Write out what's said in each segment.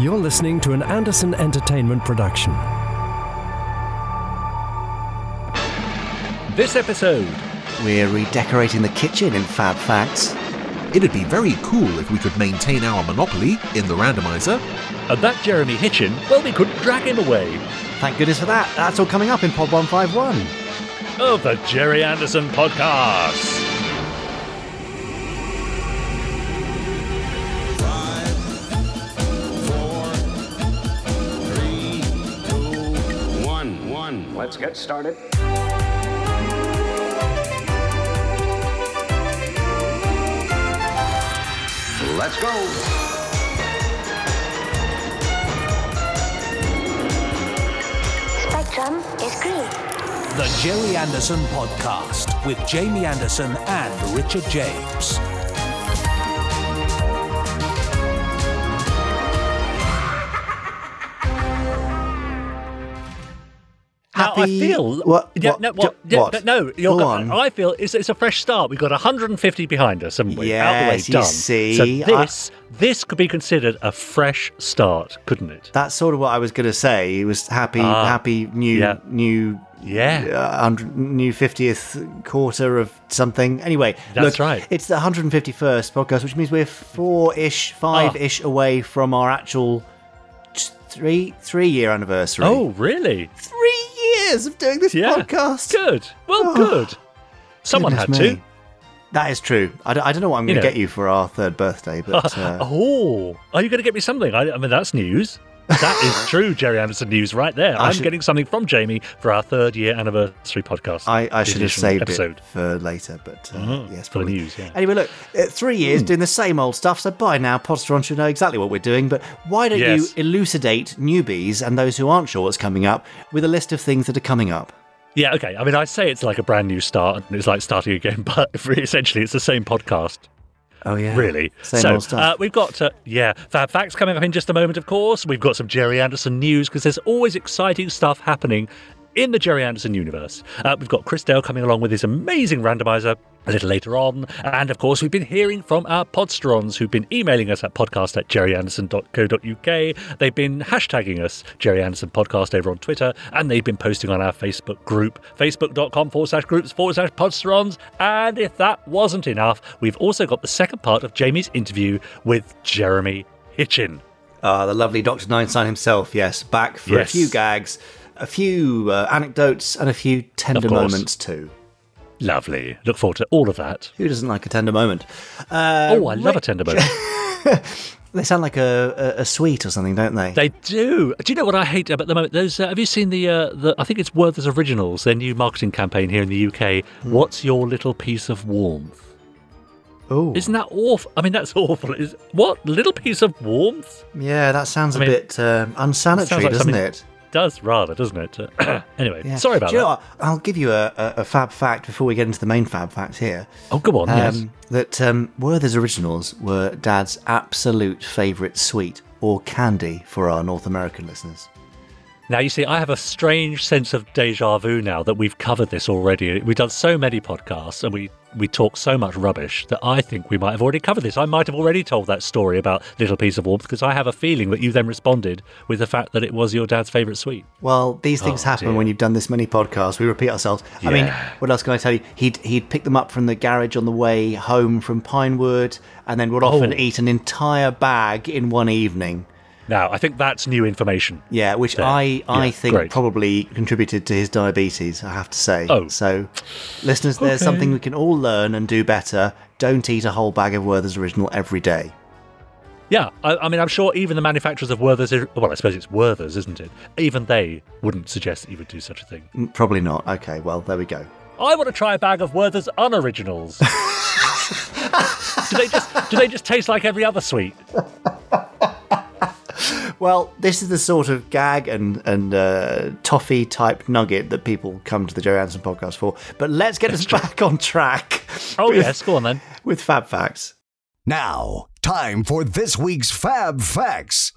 You're listening to an Anderson Entertainment production. This episode, We're redecorating the kitchen in Fab Facts. It'd be very cool if we could maintain our monopoly in the randomizer. and that Jeremy Hitchen, well, we couldn't drag him away. Thank goodness for that. That's all coming up in Pod 151. Of the Gerry Anderson Podcast. Let's get started. Let's go. Spectrum is green. The Gerry Anderson Podcast with Jamie Anderson and Richard James. I feel What- Yeah, what- no, what, what? no, you're Go on. I feel it's, it's a fresh start. We've got 150 behind us, haven't we? Out the way, done. see, so I- this this could be considered a fresh start, couldn't it? That's sort of what I was going to say. It was happy, Ah, happy new, yeah. new, Yeah. uh, new fiftieth quarter of something. Anyway, That's look, right. It's the 151st podcast, which means we're four-ish, five-ish Ah. away from our actual t- three three year anniversary. Oh, really? three years of doing this Yeah. podcast. Good. Well, good. Someone Goodness had me. That is true. I don't, I don't know what I'm going to know. get you for our third birthday, but uh, oh, are you going to get me something? I, I mean, that's news. That is true, Gerry Anderson news right there. I I'm should- getting something from Jamie for our third year anniversary podcast. I, I should have saved episode. it for later. But uh, Mhm, yes, for the news, yeah. Anyway, look, uh, three years doing the same old stuff. So by now, Podsteron should know exactly what we're doing. But why don't Yes. you elucidate newbies and those who aren't sure what's coming up with a list of things that are coming up? Yeah, okay. I mean, I say it's like a brand new start and it's like starting again, but essentially it's the same podcast. Oh yeah, Really. Same so, old stuff. Uh, we've got, uh, yeah, Fab Facts coming up in just a moment, of course. We've got some Gerry Anderson news because there's always exciting stuff happening in the Gerry Anderson universe. Uh, we've got Chris Dale coming along with his amazing randomizer a little later on. And of course, we've been hearing from our podsterons who've been emailing us at podcast at gerryanderson.co.uk. They've been hashtagging us, Gerry Anderson Podcast, over on Twitter, and they've been posting on our Facebook group, facebook.com forward slash groups forward slash podsterons. And if that wasn't enough, we've also got the second part of Jamie's interview with Jeremy Hitchen. Ah, the lovely Dr. Ninestein himself, yes, back for Yes. a few gags, a few uh, anecdotes, and a few tender moments too. Lovely. Look forward to all of that. Who doesn't like a tender moment? Uh, oh, I love a tender moment. They sound like a, a, a sweet or something, don't they? They do. Do you know what I hate about the moment? Those uh, have you seen the uh, the? I think it's Werther's Originals, their new marketing campaign here in the UK. Hmm. What's your little piece of warmth? oh, Isn't that awful? I mean, that's awful. Is what little piece of warmth? yeah, that sounds I a mean, bit um, unsanitary, like doesn't it? Does rather, doesn't it? Anyway, Yeah. sorry about Do that. I'll give you a, a, a fab fact before we get into the main fab fact here. Oh, go on. yes. Um, That um, Werther's Originals were Dad's absolute favourite sweet or candy for our North American listeners. Now, you see, I have a strange sense of deja vu now that we've covered this already. We've done so many podcasts and we, we talk so much rubbish that I think we might have already covered this. I might have already told that story about Little Piece of Warmth because I have a feeling that you then responded with the fact that it was your dad's favourite sweet. Well, these things Oh, happen dear. when you've done this many podcasts. We repeat ourselves. I mean, what else can I tell you? He'd he'd pick them up from the garage on the way home from Pinewood, and then would oh. often Oh. eat an entire bag in one evening. Now, I think that's new information. Yeah, which There. I I Yeah, think great. probably contributed to his diabetes. I have to say. Oh. so listeners, there's Okay. something we can all learn and do better. Don't eat a whole bag of Werther's Original every day. Yeah, I, I mean, I'm sure even the manufacturers of Werther's, well, I suppose it's Werther's, isn't it? Even they wouldn't suggest that you would do such a thing. Mm, Probably not. Okay, well there we go. I want to try a bag of Werther's unoriginals. do they just do they just taste like every other sweet? Well, this is the sort of gag and and uh, toffee type nugget that people come to the Joe Anderson podcast for. But let's get us back on track. Oh with, yes, go on then. with Fab Facts. Now, time for this week's Fab Facts.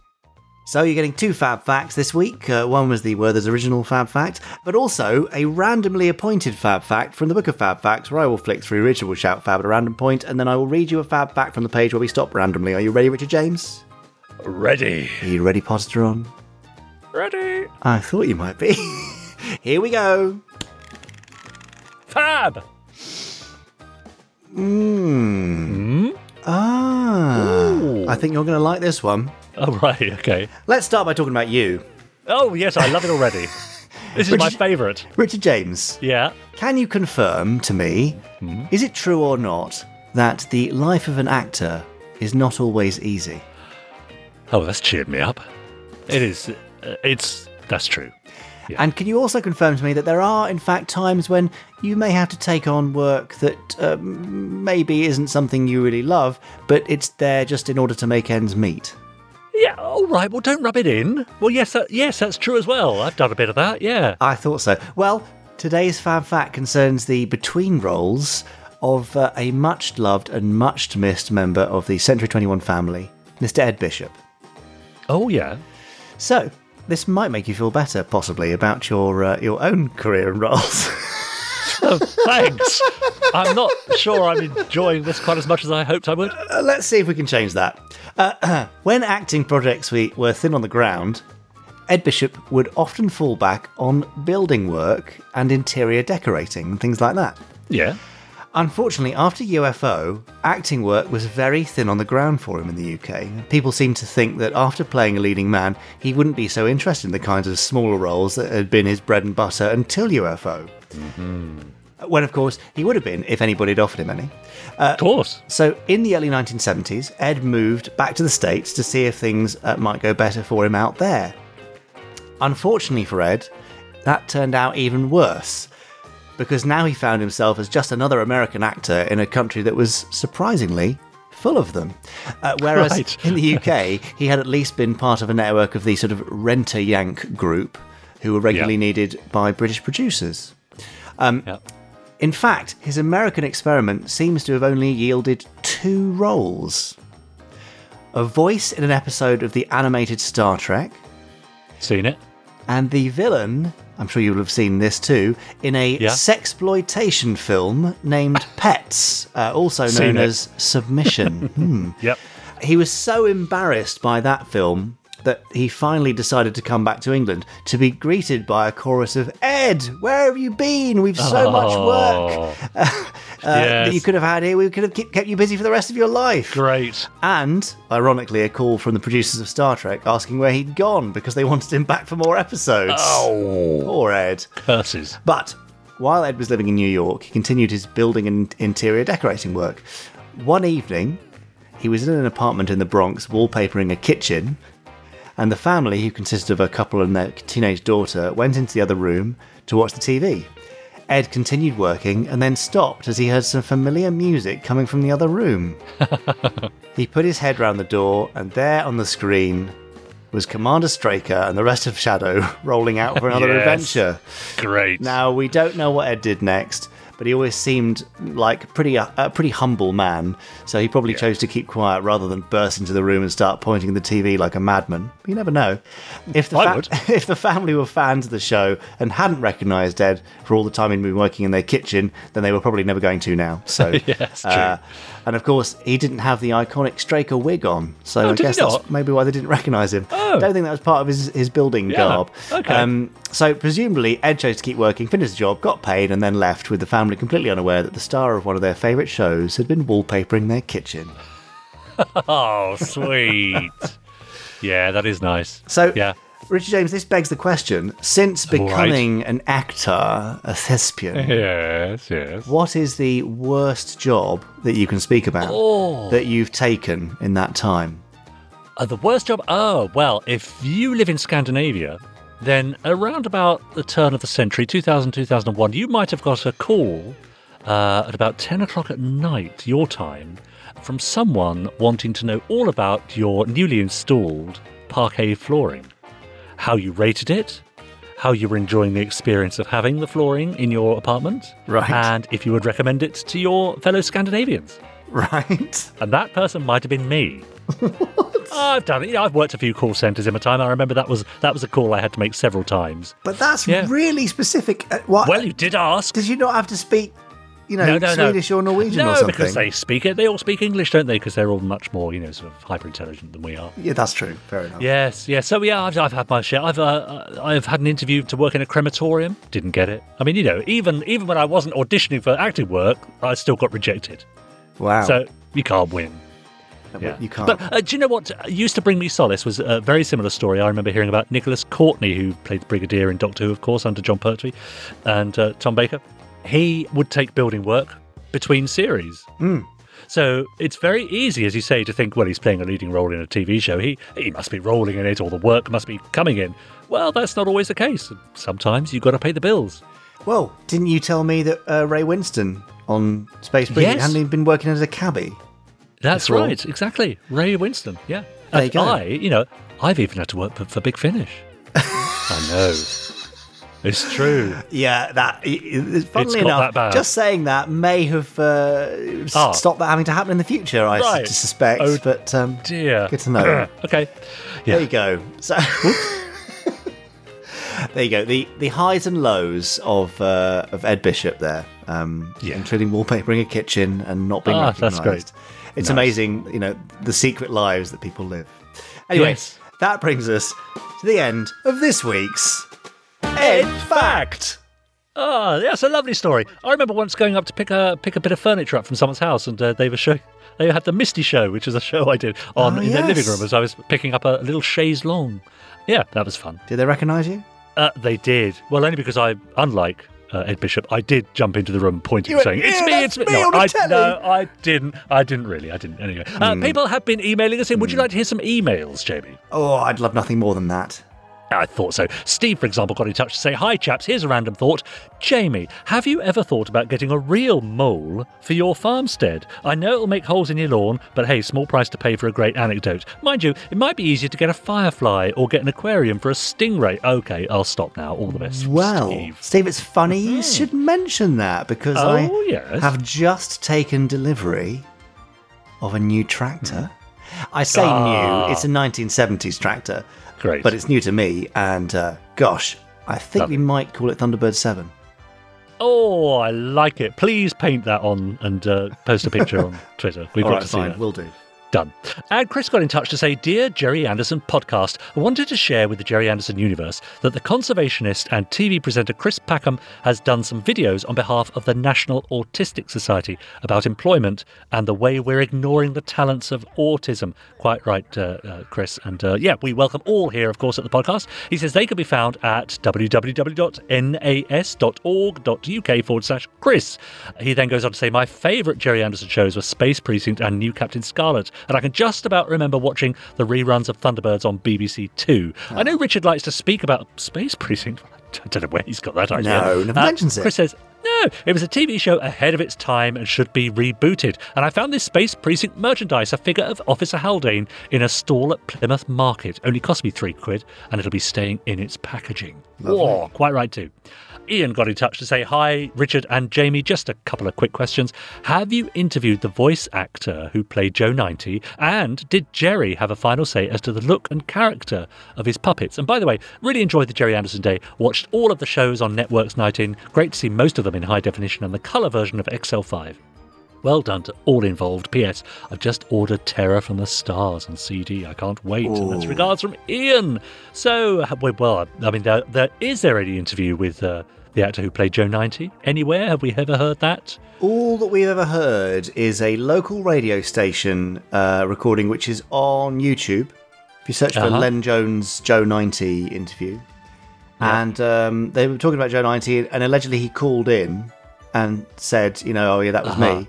So you're getting two Fab Facts this week. Uh, one was the Werther's original Fab Fact, but also a randomly appointed Fab Fact from the Book of Fab Facts, where I will flick through. Richard will shout Fab at a random point, and then I will read you a Fab Fact from the page where we stop randomly. Are you ready, Richard James? Ready. Are you ready, Podsteron? Ready. I thought you might be. Here we go. Fab. Mmm. Ah. I think you're going to like this one. Oh, right. Okay. Let's start by talking about you. Oh, yes, I love it already. This is my favourite. Richard James, Yeah. can you confirm to me, Hmm? is it true or not, that the life of an actor is not always easy? Oh, that's cheered me up. It is. Uh, it's. That's true. Yeah. And can you also confirm to me that there are, in fact, times when you may have to take on work that um, maybe isn't something you really love, but it's there just in order to make ends meet? Yeah. All right. Well, don't rub it in. Well, yes. That, yes, that's true as well. I've done a bit of that. Yeah. I thought so. Well, today's Fab Fact concerns the between roles of uh, a much loved and much missed member of the Century 21 family, Mr. Ed Bishop. Oh, yeah. So, this might make you feel better, possibly, about your uh, your own career and roles. Oh, thanks. I'm not sure I'm enjoying this quite as much as I hoped I would. Uh, let's see if we can change that. Uh, when acting projects we were thin on the ground, Ed Bishop would often fall back on building work and interior decorating and things like that. Yeah. Unfortunately, after UFO, acting work was very thin on the ground for him in the UK. People seemed to think that after playing a leading man, he wouldn't be so interested in the kinds of smaller roles that had been his bread and butter until UFO. When, of course, he would have been if anybody had offered him any. Of course. So, in the early 1970s, Ed moved back to the States to see if things uh, might go better for him out there. Unfortunately for Ed, that turned out even worse, because now he found himself as just another American actor in a country that was surprisingly full of them. Uh, whereas Right. in the UK, he had at least been part of a network of the sort of renter yank group who were regularly Yeah. needed by British producers. Yeah. In fact, his American experiment seems to have only yielded two roles a voice in an episode of the animated Star Trek, Seen it. and the villain, I'm sure you'll have seen this too, in a Yeah. sexploitation film named Pets, uh, also known it. as Submission. Hmm. Yep. He was so embarrassed by that film that he finally decided to come back to England to be greeted by a chorus of Ed, where have you been? We've so much work Oh, uh, that you could have had here. We could have kept kept you busy for the rest of your life. Great. And, ironically, a call from the producers of Star Trek asking where he'd gone because they wanted him back for more episodes. Oh, Poor Ed. curses. But while Ed was living in New York, he continued his building and interior decorating work. One evening, he was in an apartment in the Bronx wallpapering a kitchen, and the family, who consisted of a couple and their teenage daughter, went into the other room to watch the TV. Ed continued working and then stopped as he heard some familiar music coming from the other room. he put his head round the door, and there on the screen was Commander Straker and the rest of SHADO rolling out for another Yes. adventure. Great. Now we don't know what Ed did next, but he always seemed like pretty a pretty humble man. So he probably chose to keep quiet rather than burst into the room and start pointing the TV like a madman. You never know. If the would. if the family were fans of the show and hadn't recognised Ed for all the time he'd been working in their kitchen, then they were probably never going to now. So Yes, true. uh, and of course, he didn't have the iconic Straker wig on, so Oh, I guess that's maybe why they didn't recognise him. Oh. Don't think that was part of his, his building Yeah, garb. okay. Um, so presumably, Ed chose to keep working, finished the job, got paid, and then left with the family completely unaware that the star of one of their favourite shows had been wallpapering their kitchen. Oh, sweet. yeah, that is nice. So, yeah. Richard James, this begs the question: since All right. becoming an actor, a thespian, Yes, yes. what is the worst job that you can speak about Oh. that you've taken in that time? Uh, the worst job? Oh, well, if you live in Scandinavia, then around about the turn of the century, 2000, 2001, you might have got a call uh, at about 10 o'clock at night, your time, from someone wanting to know all about your newly installed parquet flooring. How you rated it, how you were enjoying the experience of having the flooring in your apartment, Right. and if you would recommend it to your fellow Scandinavians. Right? And that person might have been me. I've done it. I've worked a few call centres in my time. I remember that was that was a call I had to make several times. But that's Yeah. really specific. Uh, What? Well, you did ask. Did you not have to speak you know, No, no, no. Swedish or Norwegian no, or something. because they speak it. They all speak English, don't they? Because they're all much more, you know, sort of hyper intelligent than we are. Yeah, that's true. Fair enough. Yes, yes. So yeah, I've, I've had my share. I've uh, I've had an interview to work in a crematorium. Didn't get it. I mean, you know, even even when I wasn't auditioning for acting work, I still got rejected. Wow. So you can't win. Yeah. You can't. But uh, do you know what used to bring me solace was a very similar story. I remember hearing about Nicholas Courtney, who played the Brigadier in Doctor Who, of course, under Jon Pertwee and uh, Tom Baker. He would take building work between series. Hmm. So it's very easy, as you say, to think, well, he's playing a leading role in a TV show. He he must be rolling in it, or the work must be coming in. Well, that's not always the case. Sometimes you've got to pay the bills. well, didn't you tell me that uh, Ray Winstone on Space Bridge Yes. hadn't been working as a cabbie? That's Before. right, exactly. Ray Winstone, yeah. There and you. I, you know, I've even had to work for, for Big Finish. I know. It's true. Yeah, that. Funnily enough, that bad. just saying that may have uh, Ah. stopped that having to happen in the future. I Right. suspect, Oh, but um, Dear. good to know. okay. There you go. So there you go. The the highs and lows of uh, of Ed Bishop there, um, Yeah. including wallpapering a kitchen and not being Ah, that's recognised. great. It's Nice. amazing, you know, the secret lives that people live. Anyway, Yes. that brings us to the end of this week's Ed Fact. Oh, that's a lovely story. I remember once going up to pick a pick a bit of furniture up from someone's house, and uh, they were showing. They had the Misty Show, which is a show I did on Oh, in their living room as I was picking up a little chaise longue. Yeah, that was fun. Did they recognise you? Uh, they did. Well, only because I, unlike uh, Ed Bishop, I did jump into the room pointing, went, saying, "It's "Yeah, me, it's me." me No, I, telly. no, I didn't. I didn't really. I didn't. Anyway, uh, Hmm. people have been emailing us in. Would you like to hear some emails, Jamie? Oh, I'd love nothing more than that. I thought so. Steve, for example, got in touch to say, Hi, chaps, here's a random thought. Jamie, have you ever thought about getting a real mole for your farmstead? I know it'll make holes in your lawn, but hey, small price to pay for a great anecdote. Mind you, it might be easier to get a firefly or get an aquarium for a stingray. Okay, I'll stop now. All the best. Well, Steve. Steve, it's funny you should mention that because Oh, I yes. have just taken delivery of a new tractor. I say Ah. new, it's a 1970s tractor, Great. but it's new to me, and uh, gosh, I think Lovely. we might call it Thunderbird 7. Oh, I like it. Please paint that on and uh, post a picture on Twitter. We've All got right, to see fine, that. we'll do. Done. And Chris got in touch to say, Dear Gerry Anderson podcast, I wanted to share with the Gerry Anderson universe that the conservationist and TV presenter Chris Packham has done some videos on behalf of the National Autistic Society about employment and the way we're ignoring the talents of autism. Quite right, uh, uh, Chris. And uh, yeah, we welcome all here, of course, at the podcast. He says they can be found at www.nas.org.uk forward slash Chris. He then goes on to say, My favourite Gerry Anderson shows were Space Precinct and New Captain Scarlet, and I can just about remember watching the reruns of Thunderbirds on BBC Two. I know Richard likes to speak about Space Precinct. I don't know where he's got that idea. No, never Uh, mentions it. Chris says, no, it was a TV show ahead of its time and should be rebooted. And I found this Space Precinct merchandise, a figure of Officer Haldane, in a stall at Plymouth Market. Only cost me three quid, and it'll be staying in its packaging. Whoa, quite right too. Ian got in touch to say, Hi, Richard and Jamie. Just a couple of quick questions. Have you interviewed the voice actor who played Joe 90? And did Gerry have a final say as to the look and character of his puppets? And by the way, really enjoyed the Gerry Anderson Day. Watched all of the shows on Networks Night In. Great to see most of them in high definition and the colour version of XL5. Well done to all involved. P.S. I've just ordered Terror from the Stars on CD. I can't wait. And that's regards from Ian. So, well, well, I mean, there, there is there any interview with uh, the actor who played Joe 90 anywhere? Have we ever heard that? All that we've ever heard is a local radio station uh, recording, which is on YouTube. If you search for Uh-huh. Len Jones Joe 90 interview, and um, they were talking about Joe 90, and allegedly he called in and said, you know, oh yeah, that was Uh-huh. me.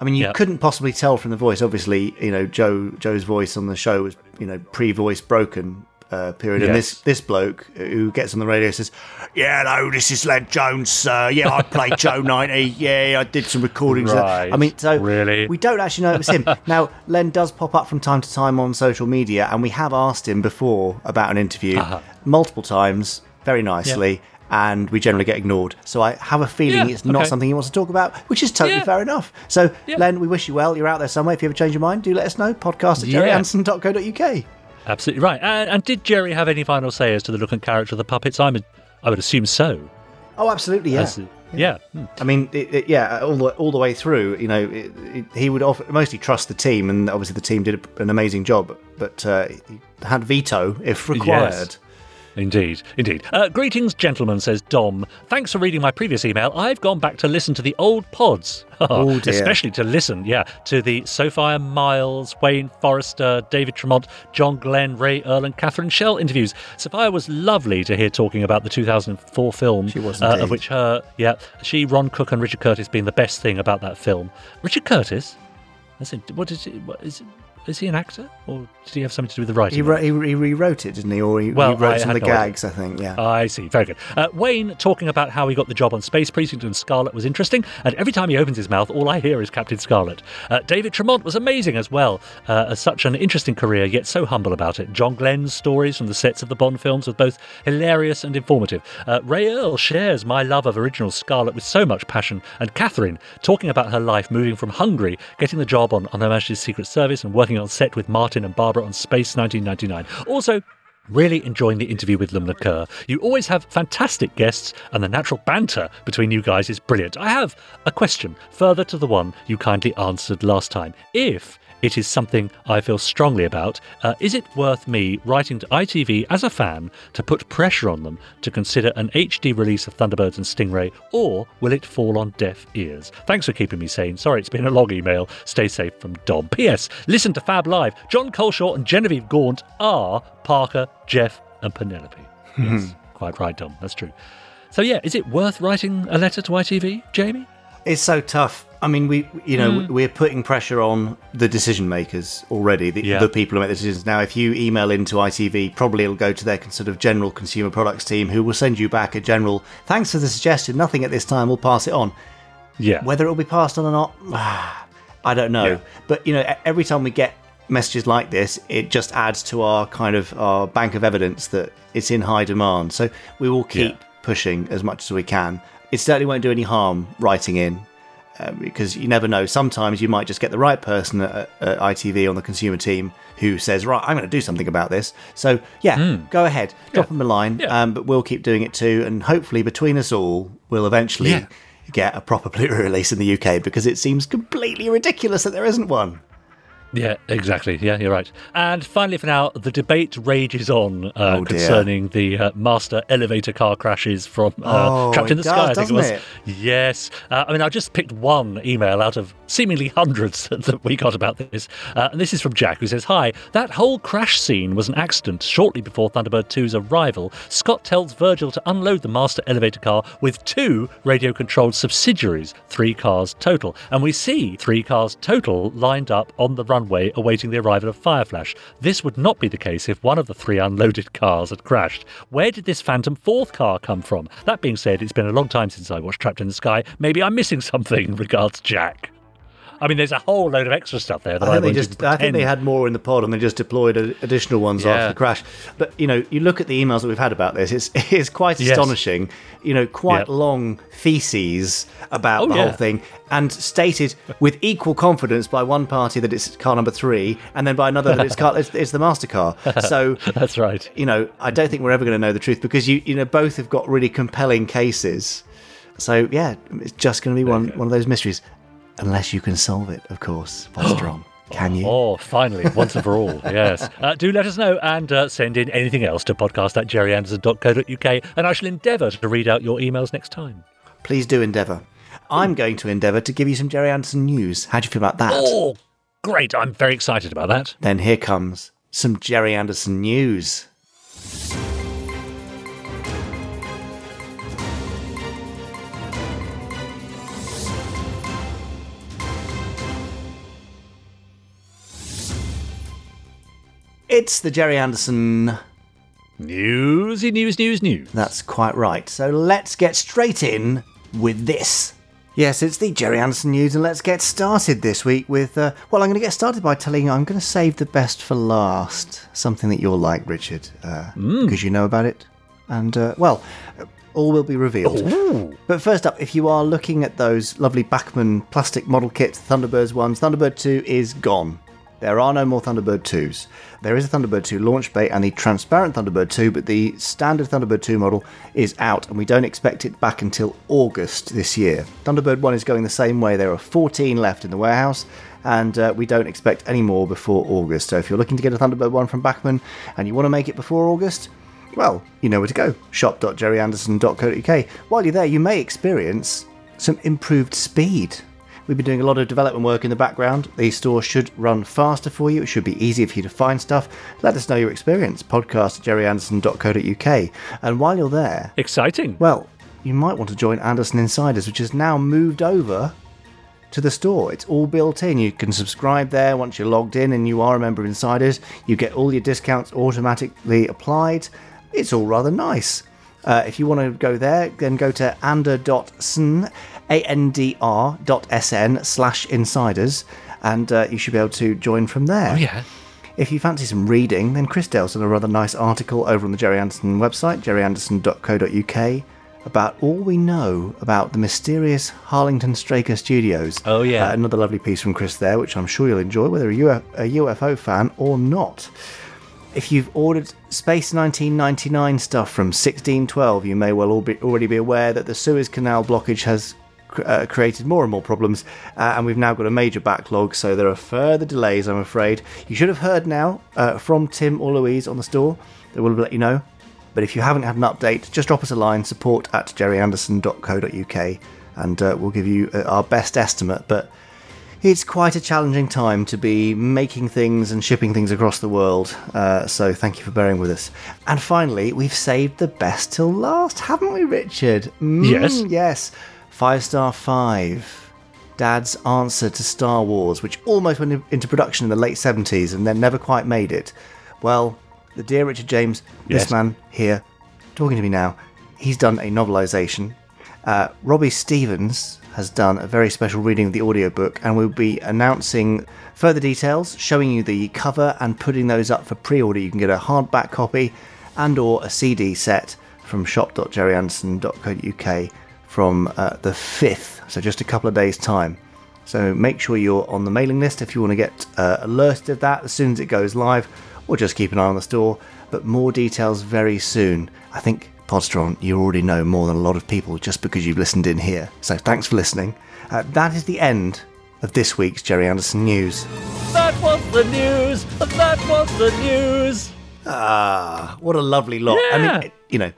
I mean, you Yep. couldn't possibly tell from the voice. Obviously, you know, Joe Joe's voice on the show was, you know, pre-voice broken uh, period, and this this bloke who gets on the radio says, "Yeah, hello, this is Len Jones. Uh, yeah, I played Joe 90. Yeah, I did some recordings." that." I mean, so Really? we don't actually know it was him. now, Len does pop up from time to time on social media, and we have asked him before about an interview Uh-huh. multiple times, very nicely. And we generally get ignored. So I have a feeling Yeah, it's not okay. something he wants to talk about, which is totally Yeah. fair enough. So, Yeah. Len, we wish you well. You're out there somewhere. If you ever change your mind, do let us know. Podcast at Yeah. gerryanderson.co.uk. Absolutely right. And, and did Gerry have any final say as to the look and character of the puppets? I'm, a, I would assume so. Oh, absolutely, yeah. As- Yeah. Hmm. I mean, it, it, yeah, all the all the way through, you know, it, it, he would often, mostly trust the team, and obviously the team did an amazing job. But uh, he had veto if required. Indeed, indeed. Uh, greetings, gentlemen, says Dom. Thanks for reading my previous email. I've gone back to listen to the old pods. Oh, dear. Especially to listen, yeah, to the Sophia Myles, Wayne Forester, David Tremont, John Glenn, Ray Earl, and Catherine Schell interviews. Sophia was lovely to hear talking about the 2004 film, She was uh, of which her, yeah, she, Ron Cook, and Richard Curtis being the best thing about that film. Richard Curtis? That's it. What is it? What is? Is he an actor, or did he have something to do with the writing? He, wrote, it? he, he rewrote it, didn't he? Or he, Well, he wrote I some of the no idea. gags, I think. Yeah. I see. Very good. Uh, Wayne talking about how he got the job on Space Precinct and Scarlet was interesting, and every time he opens his mouth, all I hear is Captain Scarlet. Uh, David Tremont was amazing as well. Uh, as such an interesting career, yet so humble about it. John Glenn's stories from the sets of the Bond films was both hilarious and informative. Uh, Ray Earl shares my love of original Scarlet with so much passion, and Catherine talking about her life moving from Hungary, getting the job on, on Her Majesty's Secret Service, and working on set with Martin and Barbara on Space 1999. Also, Really enjoying the interview with Lumna Kerr. You always have fantastic guests, and the natural banter between you guys is brilliant. I have a question further to the one you kindly answered last time. If it is something I feel strongly about, uh, is it worth me writing to ITV as a fan to put pressure on them to consider an HD release of Thunderbirds and Stingray, or will it fall on deaf ears? Thanks for keeping me sane. Sorry, it's been a long email. Stay safe from Dom. P.S. Listen to Fab Live. Jon Culshaw and Genevieve Gaunt are Parker, Jeff, and Penelope. Yes, quite right, Dom. That's true. So yeah, is it worth writing a letter to ITV, Jamie? It's so tough. I mean, we you know Hmm. we're putting pressure on the decision makers already, the, Yeah. the people who make the decisions. Now, if you email into ITV, probably it'll go to their sort of general consumer products team, who will send you back a general thanks for the suggestion. Nothing at this time. We'll pass it on. Yeah. Whether it'll be passed on or not, I don't know. Yeah. But you know, every time we get messages like this, it just adds to our kind of our bank of evidence that it's in high demand. So we will keep Yeah. pushing as much as we can. It certainly won't do any harm writing in. Because you never know. Sometimes you might just get the right person at, at ITV on the consumer team who says, "Right, I'm going to do something about this." So yeah, go ahead, drop them a line. Yeah. Um, but we'll keep doing it too, and hopefully between us all, we'll eventually Yeah. get a proper Blu-ray release in the UK because it seems completely ridiculous that there isn't one. Yeah, exactly. Yeah, you're right. And finally, for now, the debate rages on uh, Oh, concerning the uh, master elevator car crashes from uh, Oh, Trapped in the it Sky. I think it was. doesn't Yes. Uh, I mean, I just picked one email out of seemingly hundreds that we got about this, uh, and this is from Jack, who says, "Hi, that whole crash scene was an accident. Shortly before Thunderbird 2's arrival, Scott tells Virgil to unload the master elevator car with two radio-controlled subsidiaries, three cars total, and we see three cars total lined up on the runway awaiting the arrival of Fireflash. This would not be the case if one of the three unloaded cars had crashed. Where did this Phantom fourth car come from? That being said, it's been a long time since I watched Trapped in the Sky. Maybe I'm missing something. Regards, Jack. I mean, there's a whole load of extra stuff there that I, I think they just I think they had more in the pod and they just deployed additional ones Yeah. after the crash. But you know, you look at the emails that we've had about this, it's it's quite Yes. astonishing. You know, quite Yeah. long theses about Oh, the yeah. whole thing and stated with equal confidence by one party that it's car number 3 and then by another that it's car it's, it's the master car. So That's right. you know, I don't think we're ever going to know the truth because you you know both have got really compelling cases. So yeah, it's just going to be one one of those mysteries, unless you can solve it, of course. Vostrom, can you? Oh, finally, once and for all. Yes. Uh, do let us know and uh, send in anything else to podcast at gerryanderson.co.uk, and I shall endeavour to read out your emails next time. Please do endeavour. I'm going to endeavour to give you some Gerry Anderson news. How do you feel about that? Oh, great. I'm very excited about that. Then here comes some Gerry Anderson news. It's the Gerry Anderson. Newsy, news, news, news. That's quite right. So let's get straight in with this. Yes, it's the Gerry Anderson news, and let's get started this week with. Uh, well, I'm going to get started by telling you I'm going to save the best for last. Something that you'll like, Richard, because you know about it. And, uh, well, uh, all will be revealed. But first up, if you are looking at those lovely Bachmann plastic model kits, Thunderbirds ones, Thunderbird 2 is gone. There are no more Thunderbird 2s. There is a Thunderbird 2 launch bay and the transparent Thunderbird 2, but the standard Thunderbird 2 model is out and we don't expect it back until August this year. Thunderbird 1 is going the same way. There are 14 left in the warehouse and uh, we don't expect any more before August. So if you're looking to get a Thunderbird 1 from Bachmann and you want to make it before August, well, you know where to go shop.gerryanderson.co.uk. While you're there, you may experience some improved speed. We've been doing a lot of development work in the background. The store should run faster for you. It should be easier for you to find stuff. Let us know your experience. Podcast at gerryanderson.co.uk. And while you're there, Exciting. well, you might want to join Anderson Insiders, which has now moved over to the store. It's all built in. You can subscribe there once you're logged in and you are a member of Insiders. You get all your discounts automatically applied. It's all rather nice. Uh, if you want to go there, then go to ander.sn, A-N-D-R dot S-N slash insiders, and uh, you should be able to join from there. oh, yeah. If you fancy some reading, then Chris Dale's done a rather nice article over on the Gerry Anderson website, gerryanderson.co.uk, about all we know about the mysterious Harlington Straker Studios. Oh, yeah. Uh, another lovely piece from Chris there, which I'm sure you'll enjoy, whether you're a UFO fan or not. If you've ordered Space 1999 stuff from 1612, you may well be, already be aware that the Suez Canal blockage has uh, created more and more problems, uh, and we've now got a major backlog, so there are further delays, I'm afraid. You should have heard now uh, from Tim or Louise on the store, they will have let you know. But if you haven't had an update, just drop us a line support at gerryanderson.co.uk and uh, we'll give you uh, our best estimate. But it's quite a challenging time to be making things and shipping things across the world. Uh, so thank you for bearing with us. And finally, we've saved the best till last, haven't we, Richard? Mm, Yes. Yes. Five Star 5. Dad's answer to Star Wars, which almost went into production in the late 70s and then never quite made it. Well, the dear Richard James, Yes. this man here, talking to me now, he's done a novelisation. Uh, Robbie Stevens has done a very special reading of the audiobook and we'll be announcing further details, showing you the cover and putting those up for pre-order. You can get a hardback copy and or a CD set from shop.gerryanderson.co.uk from uh, the 5th, so just a couple of days' time. So make sure you're on the mailing list if you want to get uh, alerted of that as soon as it goes live, or just keep an eye on the store. But more details very soon. I think Podsteron, you already know more than a lot of people just because you've listened in here. So thanks for listening. Uh, that is the end of this week's Gerry Anderson News. That was the news. That was the news. Ah, what a lovely lot. I mean, you know,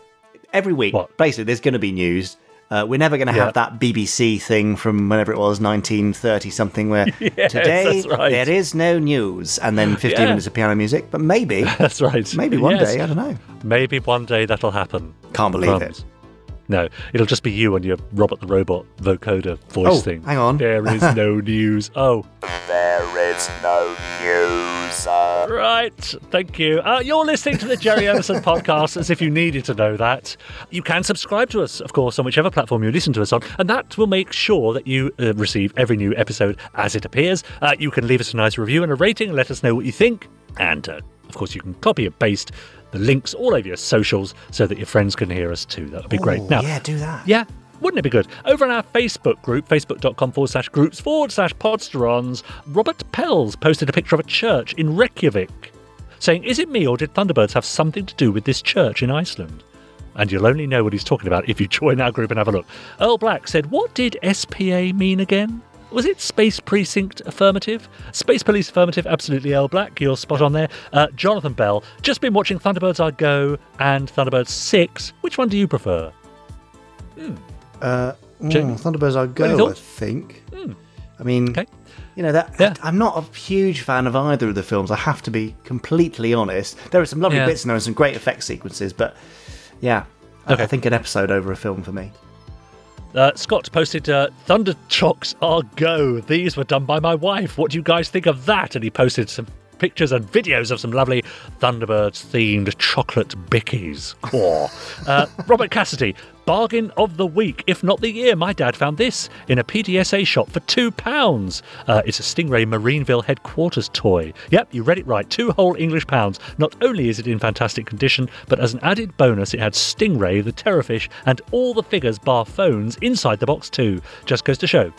every week, What? basically, there's going to be news. Uh, we're never going to Yeah. have that BBC thing from whenever it was, 1930 something, where Yes, today right. there is no news, and then 15 Yeah. minutes of piano music. But maybe, That's right. maybe one Yes. day, I don't know. Maybe one day that'll happen. Can't believe Crumbs. it. No, it'll just be you and your Robert the Robot vocoder voice Oh, thing. hang on. There is no news. Oh. There is no news. Right, thank you. Uh, you're listening to the Gerry Anderson podcast as if you needed to know that. You can subscribe to us, of course, on whichever platform you listen to us on, and that will make sure that you uh, receive every new episode as it appears. Uh, you can leave us a nice review and a rating and let us know what you think. And, uh, of course, you can copy and paste the links all over your socials so that your friends can hear us too. That would be great. Oh, Now, yeah, do that. yeah, wouldn't it be good? Over on our Facebook group, facebook.com forward slash groups forward slash podsterons, Robert Pells posted a picture of a church in Reykjavik, saying, Is it me or did Thunderbirds have something to do with this church in Iceland? And you'll only know what he's talking about if you join our group and have a look. Earl Black said, What did SPA mean again? Was it Space Precinct Affirmative? Space Police Affirmative, absolutely Earl Black, you're spot on there. Uh, Jonathan Bell, just been watching Thunderbirds Are Go and Thunderbirds 6. Which one do you prefer? Uh, mm, Thunderbirds are what go, I think. I mean, Okay. you know that Yeah. I'm not a huge fan of either of the films. I have to be completely honest. There are some lovely Yeah. bits and there are some great effect sequences, but yeah, I- Okay. I think an episode over a film for me. Uh, Scott posted uh, Thunder Chocks are go. These were done by my wife. What do you guys think of that? And he posted some pictures and videos of some lovely Thunderbirds themed chocolate bickies. Or uh, Robert Cassidy, bargain of the week, if not the year. My dad found this in a PDSA shop for two pounds. Uh, it's a Stingray Marineville headquarters toy. Yep, you read it right. Two whole English pounds. Not only is it in fantastic condition, but as an added bonus, it had Stingray, the Terrorfish, and all the figures bar phones inside the box too. Just goes to show.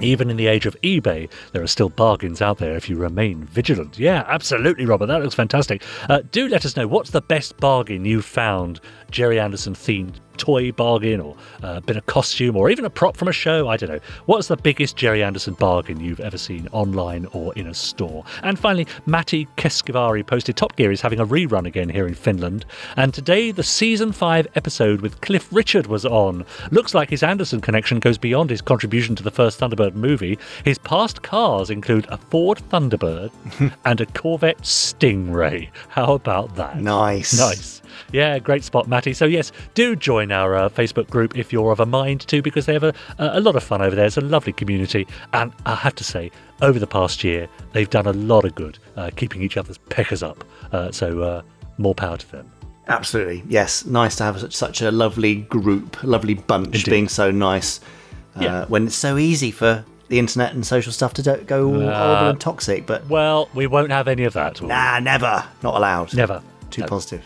Even in the age of eBay, there are still bargains out there if you remain vigilant. Yeah, absolutely, Robert. That looks fantastic. Uh, do let us know what's the best bargain you've found Gerry Anderson themed toy bargain or a bit of costume or even a prop from a show. I don't know. What's the biggest Gerry Anderson bargain you've ever seen online or in a store? And finally, Matti Keskivari posted Top Gear is having a rerun again here in Finland. And today, the season 5 episode with Cliff Richard was on. Looks like his Anderson connection goes beyond his contribution to the first Thunderbird movie. His past cars include a Ford Thunderbird and a Corvette Stingray. How about that? Nice. Nice. Yeah, great spot, Matty. So, yes, do join our uh, Facebook group if you're of a mind to, because they have a, a lot of fun over there. It's a lovely community. And I have to say, over the past year, they've done a lot of good uh, keeping each other's peckers up. Uh, so, uh, more power to them. Absolutely. Yes. Nice to have such, such a lovely group, lovely bunch Indeed. being so nice uh, Yeah. when it's so easy for the internet and social stuff to go all Uh, horrible and toxic. But Well, we won't have any of that. we? nah, never. Not allowed. Never. Too No. positive.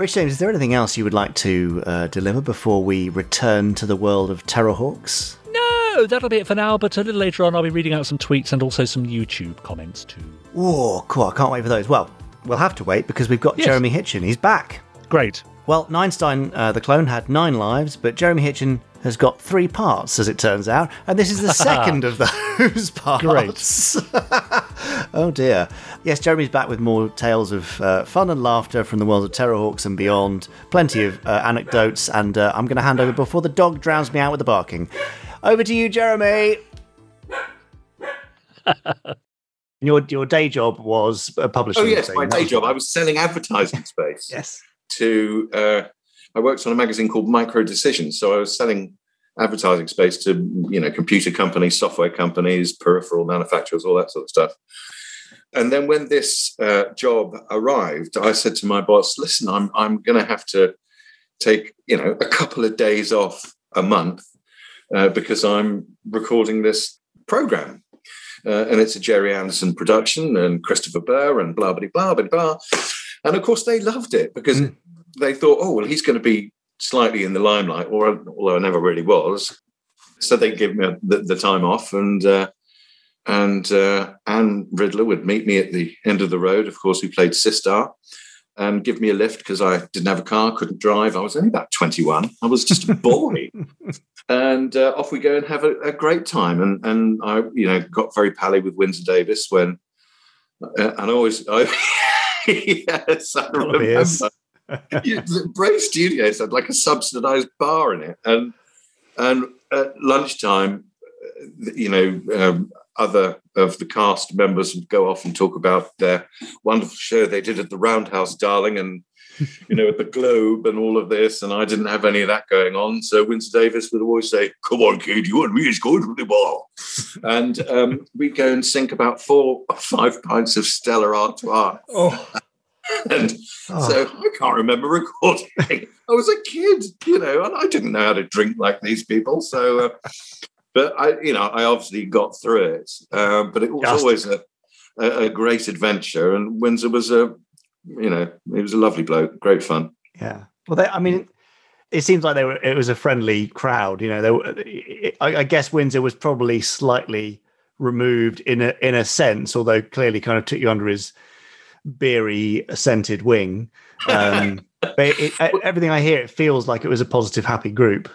Rich James, is there anything else you would like to uh, deliver before we return to the world of Terrahawks? No, that'll be it for now. But a little later on, I'll be reading out some tweets and also some YouTube comments too. Oh, cool. I can't wait for those. Well, we'll have to wait because we've got Yes. Jeremy Hitchen. He's back. Great. Well, Ninestein, uh, the clone, had nine lives, but Jeremy Hitchen has got three parts, as it turns out, and this is the second of those parts. oh dear. Yes, Jeremy's back with more tales of uh, fun and laughter from the world of Terrahawks and beyond. Plenty of uh, anecdotes, and uh, I'm going to hand over before the dog drowns me out with the barking. Over to you, Jeremy. your your day job was a publishing. Oh yes, my day job. I was selling advertising space Yes. to. I worked on a magazine called Micro Decisions, so I was selling advertising space to you know computer companies, software companies, peripheral manufacturers, all that sort of stuff. And then when this uh, job arrived, I said to my boss, "Listen, I'm I'm going to have to take you know a couple of days off a month uh, because I'm recording this program." Uh, and it's a Gerry Anderson production, and Christopher Burr, and blah blah blah blah blah. And of course, they loved it because they thought, oh well, he's going to be slightly in the limelight, or although I never really was. So they give me the, the time off, and uh, and uh, Anne Riddler would meet me at the end of the road. Of course, who played Cy-Star, and give me a lift because I didn't have a car, couldn't drive. I was only about twenty-one. I was just a boy and uh, off we go and have a, a great time. And and I, you know, got very pally with Windsor Davies when, uh, and I always, I, yes, I Couple of years. remember. Bray Studios had like a subsidised bar in it, and and at lunchtime, uh, you know, um, other of the cast members would go off and talk about their wonderful show they did at the Roundhouse, darling, and you know, at the Globe and all of this, and I didn't have any of that going on. So Windsor Davies would always say, "Come on, kid, you and me is going to the bar," and um, we'd go and sink about four or five pints of Stella Artois. Oh. And so I can't remember recording. I was a kid, you know, and I didn't know how to drink like these people. So, uh, but I, you know, I obviously got through it. Um, but it was Just- always a, a, a great adventure, and Windsor was a, you know, he was a lovely bloke, great fun. Yeah. Well, they, I mean, it seems like they were. It was a friendly crowd. You know, they were, I, I guess Windsor was probably slightly removed in a in a sense, although clearly kind of took you under his beery scented wing. Um, but it, everything I hear, it feels like it was a positive, happy group.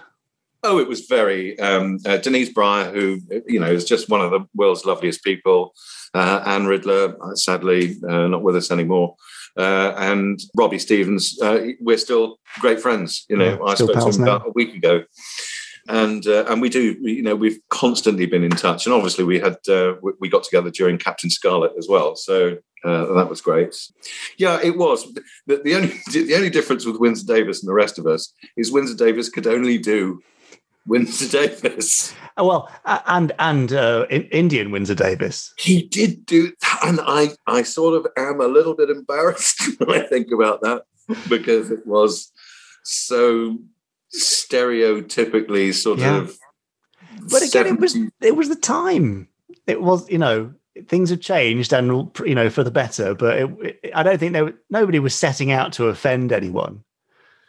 Oh, it was very um, uh, Denise Bryer, who you know is just one of the world's loveliest people. Uh, Anne Riddler, uh, sadly uh, not with us anymore, uh, and Robbie Stevens. Uh, we're still great friends. You know, Yeah, I spoke to him now. about a week ago, and uh, and we do. You know, we've constantly been in touch, and obviously we had uh, we got together during Captain Scarlet as well. So. Uh, that was great. Yeah, it was. The, the only the only difference with Windsor Davies and the rest of us is Windsor Davies could only do Windsor Davies. Oh, well, and and uh, Indian Windsor Davies. He did do that, and I I sort of am a little bit embarrassed when I think about that because it was so stereotypically sort Yeah. of. But again, it was it was the time. It was you know things have changed and you know for the better. But it, it- I don't think there, was nobody was setting out to offend anyone.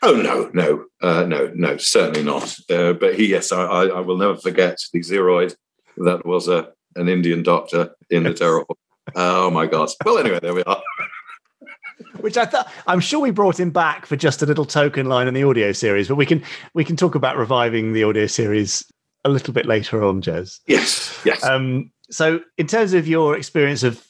Oh no, no, uh, no, no, certainly not. Uh, but he, yes, I, I, I will never forget the Zeroid that was a an Indian doctor in the Terror Oh my God! Well, anyway, there we are. Which I thought I'm sure we brought him back for just a little token line in the audio series, but we can we can talk about reviving the audio series a little bit later on, Jez. Yes, yes. Um, so, in terms of your experience of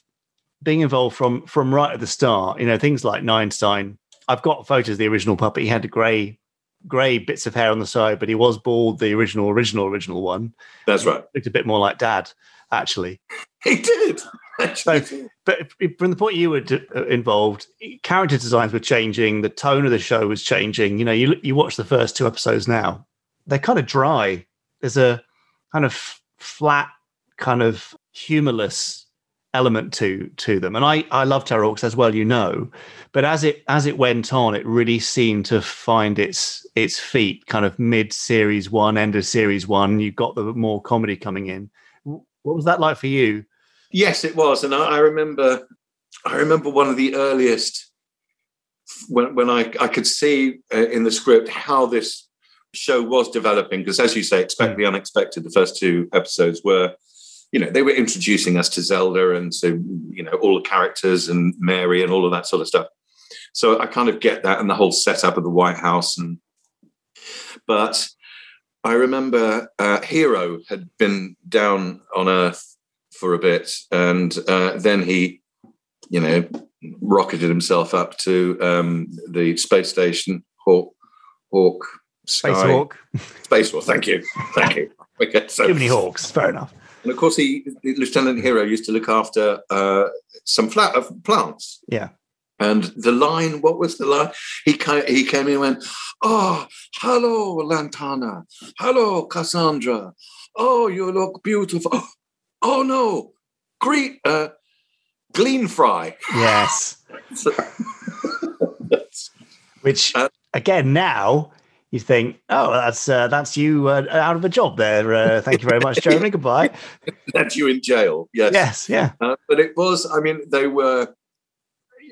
being involved from from right at the start, you know things like Ninestein. I've got photos of the original puppet. He had a grey grey bits of hair on the side, but he was bald. The original, original, original one. That's right. Looked a bit more like Dad, actually. He did. So, but from the point you were d- uh, involved, character designs were changing. The tone of the show was changing. You know, you you watch the first two episodes now; they're kind of dry. There's a kind of flat, kind of humorless element to to them. And I I love Terrahawks as well, you know. But as it as it went on, it really seemed to find its its feet, kind of mid series one, end of series one. You got the more comedy coming in. What was that like for you? Yes, it was, and I, I remember. I remember one of the earliest when when I I could see uh, in the script how this show was developing because, as you say, expect the unexpected. The first two episodes were, you know, they were introducing us to Zelda and to you know all the characters and Mary and all of that sort of stuff. So I kind of get that and the whole setup of the White House and, but I remember uh, Hiro had been down on Earth for a bit, and uh, then he, you know, rocketed himself up to um, the space station, Hawk, Hawk, Sky, Space Hawk. Space Hawk. Thank you, thank you. Okay, so Too many hawks. Fair enough. And of course, he Lieutenant Hiro used to look after uh, some flat of plants. Yeah. And the line, what was the line? He came, he came in and went, Oh, hello, Lantana. Hello, Cassandra. Oh, you look beautiful. Oh, oh no, great, uh, Glean Fry. Yes. So- Which Uh, again now you think, oh, that's uh, that's you uh, out of a job there. Uh, thank you very much, Jeremy. Goodbye. That's you in jail. Yes. Yes, yeah, Uh, but it was, I mean, they were,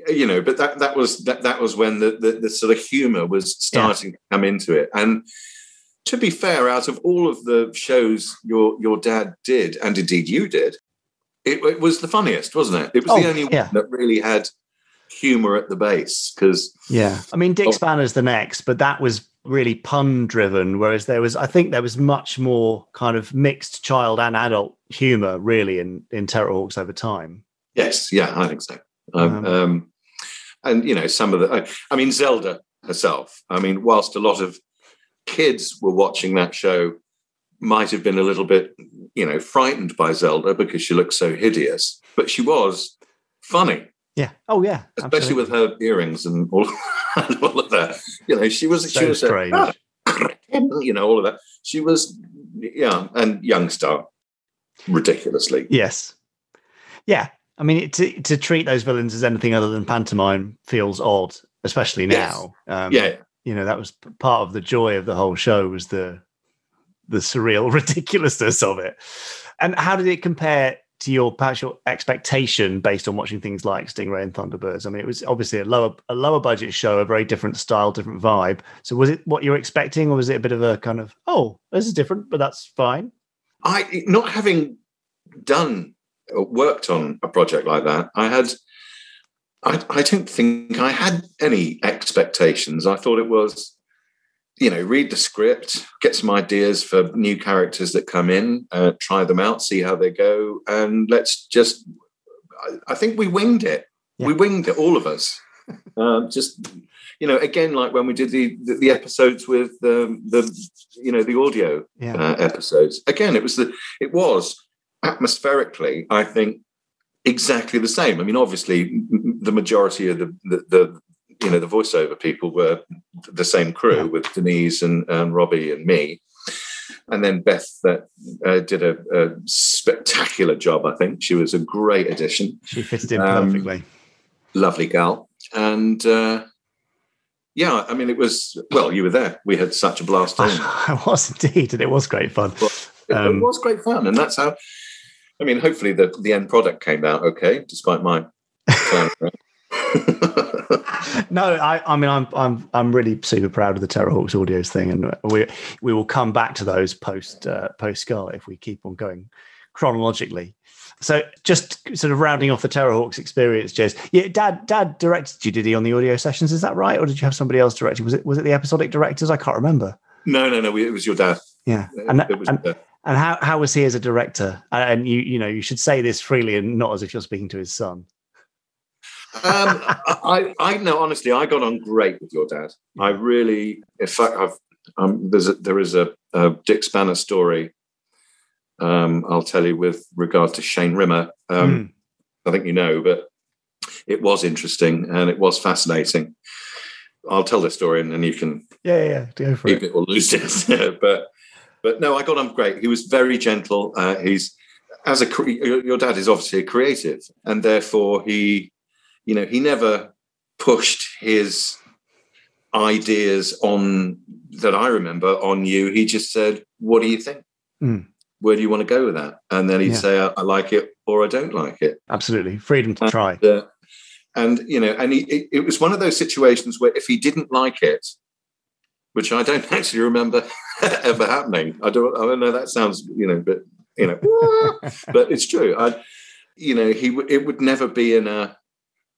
you know, but that that was that that was when the the, the sort of humour was starting to come into it. And to be fair, out of all of the shows your your dad did, and indeed you did, it, it was the funniest, wasn't it? It was Oh, the only yeah. one that really had humour at the base because yeah. I mean, Dick Oh. Spanner's the next, but that was really pun driven. Whereas there was, I think, there was much more kind of mixed child and adult humor, really, in in Terrahawks over time. yes, yeah, I think so. Um, Um, um, and you know, some of the, I, I mean, Zelda herself. I mean, whilst a lot of kids were watching that show, might have been a little bit, you know, frightened by Zelda because she looked so hideous, but she was funny, Yeah. Oh, yeah. especially with her earrings and all, and all of that. You know, she was she so was a- strange. you know, all of that. She was, yeah, and Yung-Star, ridiculously. Yes. Yeah. I mean, it, to to treat those villains as anything other than pantomime feels odd, especially Yes. now. Um, Yeah, you know that was part of the joy of the whole show was the the surreal ridiculousness of it and how did it compare to your perhaps your expectation based on watching things like stingray and thunderbirds? I mean it was obviously a lower a lower budget show a very different style different vibe. So was it what you were expecting or was it a bit of a kind of oh this is different but that's fine I not having done or worked on a project like that, I had I, I don't think I had any expectations. I thought it was, you know, read the script, get some ideas for new characters that come in, uh, try them out, see how they go, and let's just. I, I think we winged it. Yeah. We winged it, all of us. um, just you know, again, like when we did the the, the episodes with um, the you know the audio yeah uh, episodes. Again, it was the it was atmospherically, I think, exactly the same. I mean, obviously, the majority of the the, the you know the voiceover people were the same crew with Denise and, and Robbie and me. And then Beth that uh, did a, a spectacular job. I think she was a great addition she fitted in Um, perfectly lovely gal. And uh, yeah, I mean, it was well. You were there. We had such a blast. i was indeed and it was great fun It, Um, it was great fun, and that's how. I mean, hopefully the the end product came out okay, despite my. no, I, I mean, I'm, I'm, I'm really super proud of the Terrahawks Audios thing, and we, we will come back to those post, uh, post Scarlet if we keep on going chronologically. So just sort of rounding off the Terrahawks experience, Jez. Yeah, Dad, Dad directed you, did he, on the audio sessions? Is that right, or did you have somebody else directing? Was it was it the episodic directors? I can't remember. No, no, no. It was your dad. Yeah, and was. and, uh, and how how was he as a director? And you you know you should say this freely and not as if you're speaking to his son. Um, I, I know honestly, I got on great with your dad. I really, in fact, I've um, there's a, there is a, a Dick Spanner story. Um, I'll tell you with regard to Shane Rimmer. Um, I think you know, but it was interesting and it was fascinating. I'll tell the story and then you can Yeah, yeah, yeah. Go for it. it or lose it. but but no, I got on great. He was very gentle. Uh, he's as a your dad is obviously a creative, and therefore he, you know, he never pushed his ideas on that I remember on you. He just said, "What do you think? Mm. Where do you want to go with that?" And then he'd Yeah. say, I, "I like it" or "I don't like it." Absolutely, freedom to try. And, uh, and you know, and he, it, it was one of those situations where if he didn't like it, which I don't actually remember ever happening. I don't. I don't know. That sounds, you know, but you know, but it's true. I, you know, he. It would never be in a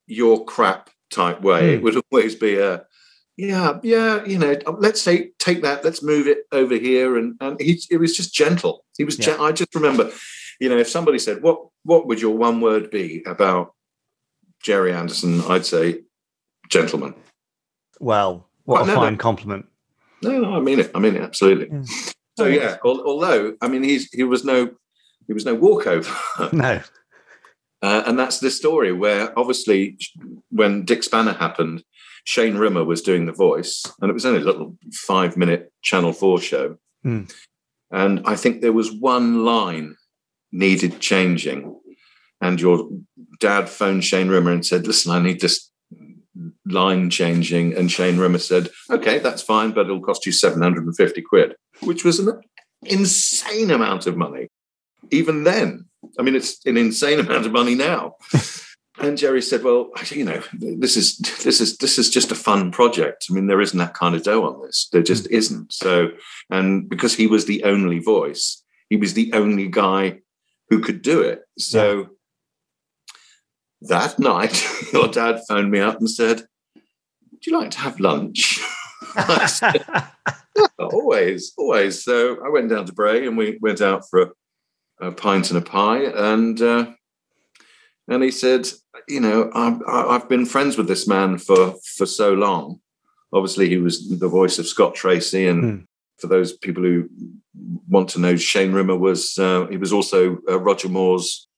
your crap type way. It Hmm. would always be a. Yeah, yeah, you know. Let's say take that. Let's move it over here, and and he. It was just gentle. He was. Yeah. Gen- I just remember, you know, if somebody said, "What what would your one word be about Gerry Anderson?" I'd say, "Gentleman." Well, what Well, a no, fine no. compliment. No, no, I mean it. I mean it absolutely. Yeah. So Oh, yeah, although I mean he's he was no he was no walkover, No, uh, and that's the story where obviously when Dick Spanner happened, Shane Rimmer was doing the voice, and it was only a little five minute Channel Four show, Hmm. and I think there was one line needed changing, and your dad phoned Shane Rimmer and said, "Listen, I need this." line changing and Shane Rimmer said okay that's fine but it'll cost you 750 quid which was an insane amount of money even then. I mean it's an insane amount of money now. And Gerry said well you know this is this is this is just a fun project. I mean there isn't that kind of dough on this. There just hmm. isn't. So and because he was the only voice he was the only guy who could do it. So that night your dad phoned me up and said would you like to have lunch? I said, always, always. So I went down to Bray and we went out for a, a pint and a pie, and uh, and he said, you know, I've, I've been friends with this man for for so long. Obviously, he was the voice of Scott Tracy, and Hmm. for those people who want to know, Shane Rimmer was uh, he was also uh, Roger Moore's.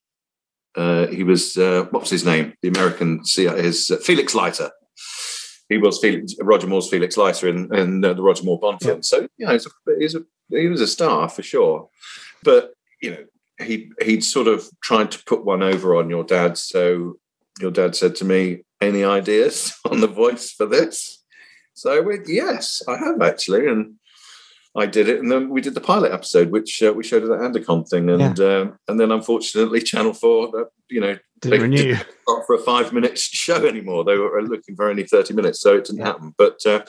Uh, he was uh, what was his name? The American CIA, his uh, Felix Leiter he was Felix, Roger Moore's Felix Leiter in, in uh, the Roger Moore Bond film. So you know, he's a, he's a, he was a star for sure. But you know, he he'd sort of tried to put one over on your dad. So your dad said to me, "Any ideas on the voice for this?" So I went, "Yes, I have actually," and I did it, and then we did the pilot episode, which uh, we showed at the Andicon thing, and um, and then unfortunately, Channel Four, uh, you know, didn't renew. not for a five minute show anymore. They were looking for only 30 minutes, so it didn't happen. But uh,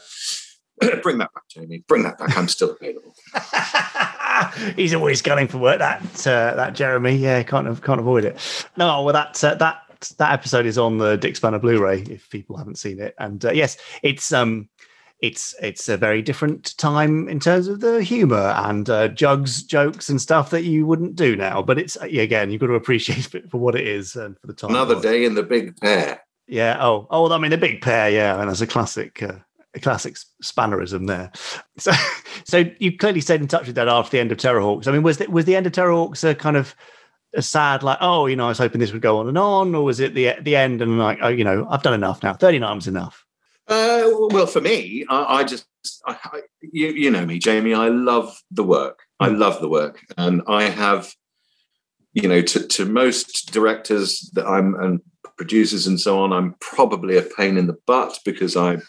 bring that back, Jamie. Bring that back. I'm still available. He's always gunning for work. That uh, that Jeremy, yeah, can't can't avoid it. No, well, that uh, that that episode is on the Dick Spanner Blu-ray. If people haven't seen it, and uh, yes, it's um, it's it's a very different time in terms of the humour and uh, jugs, jokes, and stuff that you wouldn't do now. But it's again, you've got to appreciate it for what it is and for the time. Another day in the big pair. Yeah. Oh, oh, I mean, the big pair. Yeah, and there's a classic, uh, a classic spannerism there. So, so you clearly stayed in touch with that after the end of Terrahawks. I mean, was the, was the end of Terrahawks a kind of a sad, like, oh, you know, I was hoping this would go on and on, or was it the the end and like, oh, you know, I've done enough now. Thirty nine was enough. Uh, well, for me, I, I just, I, I, you, you know me, Jamie. I love the work. I love the work, and I have, you know, to, to most directors that I'm and producers and so on, I'm probably a pain in the butt because I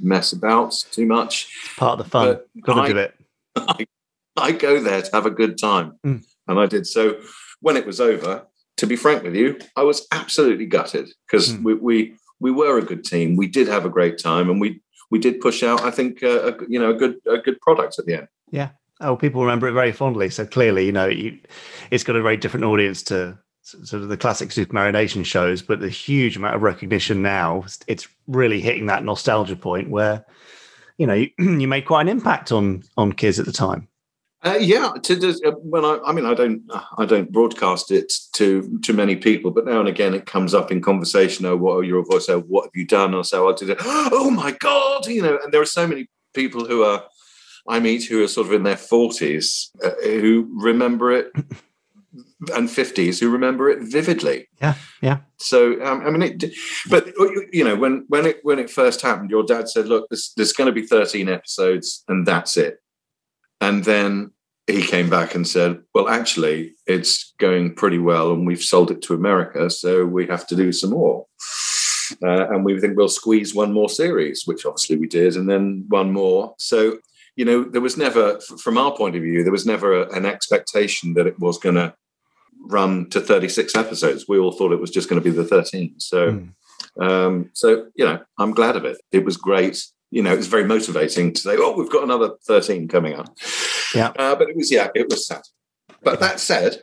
mess about too much. Part of the fun. But Got to I- do it. I, I go there to have a good time. Mm. And I did. So when it was over, to be frank with you, I was absolutely gutted because Mm. we, we we were a good team. We did have a great time and we we did push out, I think, uh, a, you know, a good a good product at the end. Yeah. Oh, people remember it very fondly. So clearly, you know, you, it's got a very different audience to sort of the classic Supermarionation shows, but the huge amount of recognition now, it's really hitting that nostalgia point where, you know, you, you made quite an impact on on kids at the time. Uh, yeah, to, to, uh, when I, I mean, I don't, I don't broadcast it to to many people, but now and again it comes up in conversation. Oh, what are your voice? Oh, what have you done? Or so I did it. Oh my god, you know. And there are so many people who are I meet who are sort of in their forties uh, who remember it, and fifties who remember it vividly. Yeah, yeah. So um, I mean, it, but you know, when when it when it first happened, your dad said, "Look, there's, there's going to be 13 episodes, and that's it." And then he came back and said, Well, actually, it's going pretty well, and we've sold it to America, so we have to do some more. Uh, and we think we'll squeeze one more series, which obviously we did, and then one more. So, you know, there was never, from our point of view, there was never an expectation that it was going to run to 36 episodes. We all thought it was just going to be the 13. So, mm. um, so you know, I'm glad of it. It was great you know, it's very motivating to say, oh, we've got another 13 coming up. Yeah. Uh, but it was, yeah, it was sad. But that said,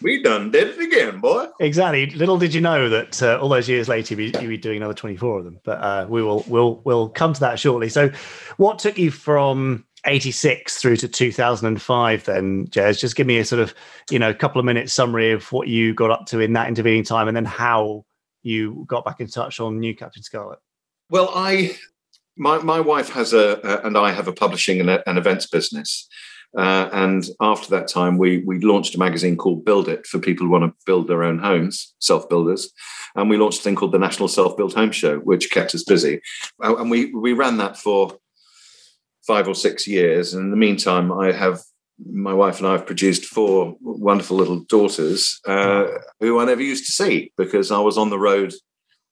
we done did it again, boy. Exactly. Little did you know that uh, all those years later you'd be, doing another 24 of them. But uh, we will we'll we'll come to that shortly. So what took you from 86 through to 2005 then, Jez? Just give me a sort of, you know, a couple of minutes summary of what you got up to in that intervening time and then how you got back in touch on New Captain Scarlet. Well, I my my wife has a, a and I have a publishing and an events business. Uh, and after that time, we we launched a magazine called Build It for people who want to build their own homes, self builders. And we launched a thing called the National Self Built Home Show, which kept us busy. Uh, and we we ran that for five or six years. And in the meantime, I have my wife and I have produced four wonderful little daughters uh, who I never used to see because I was on the road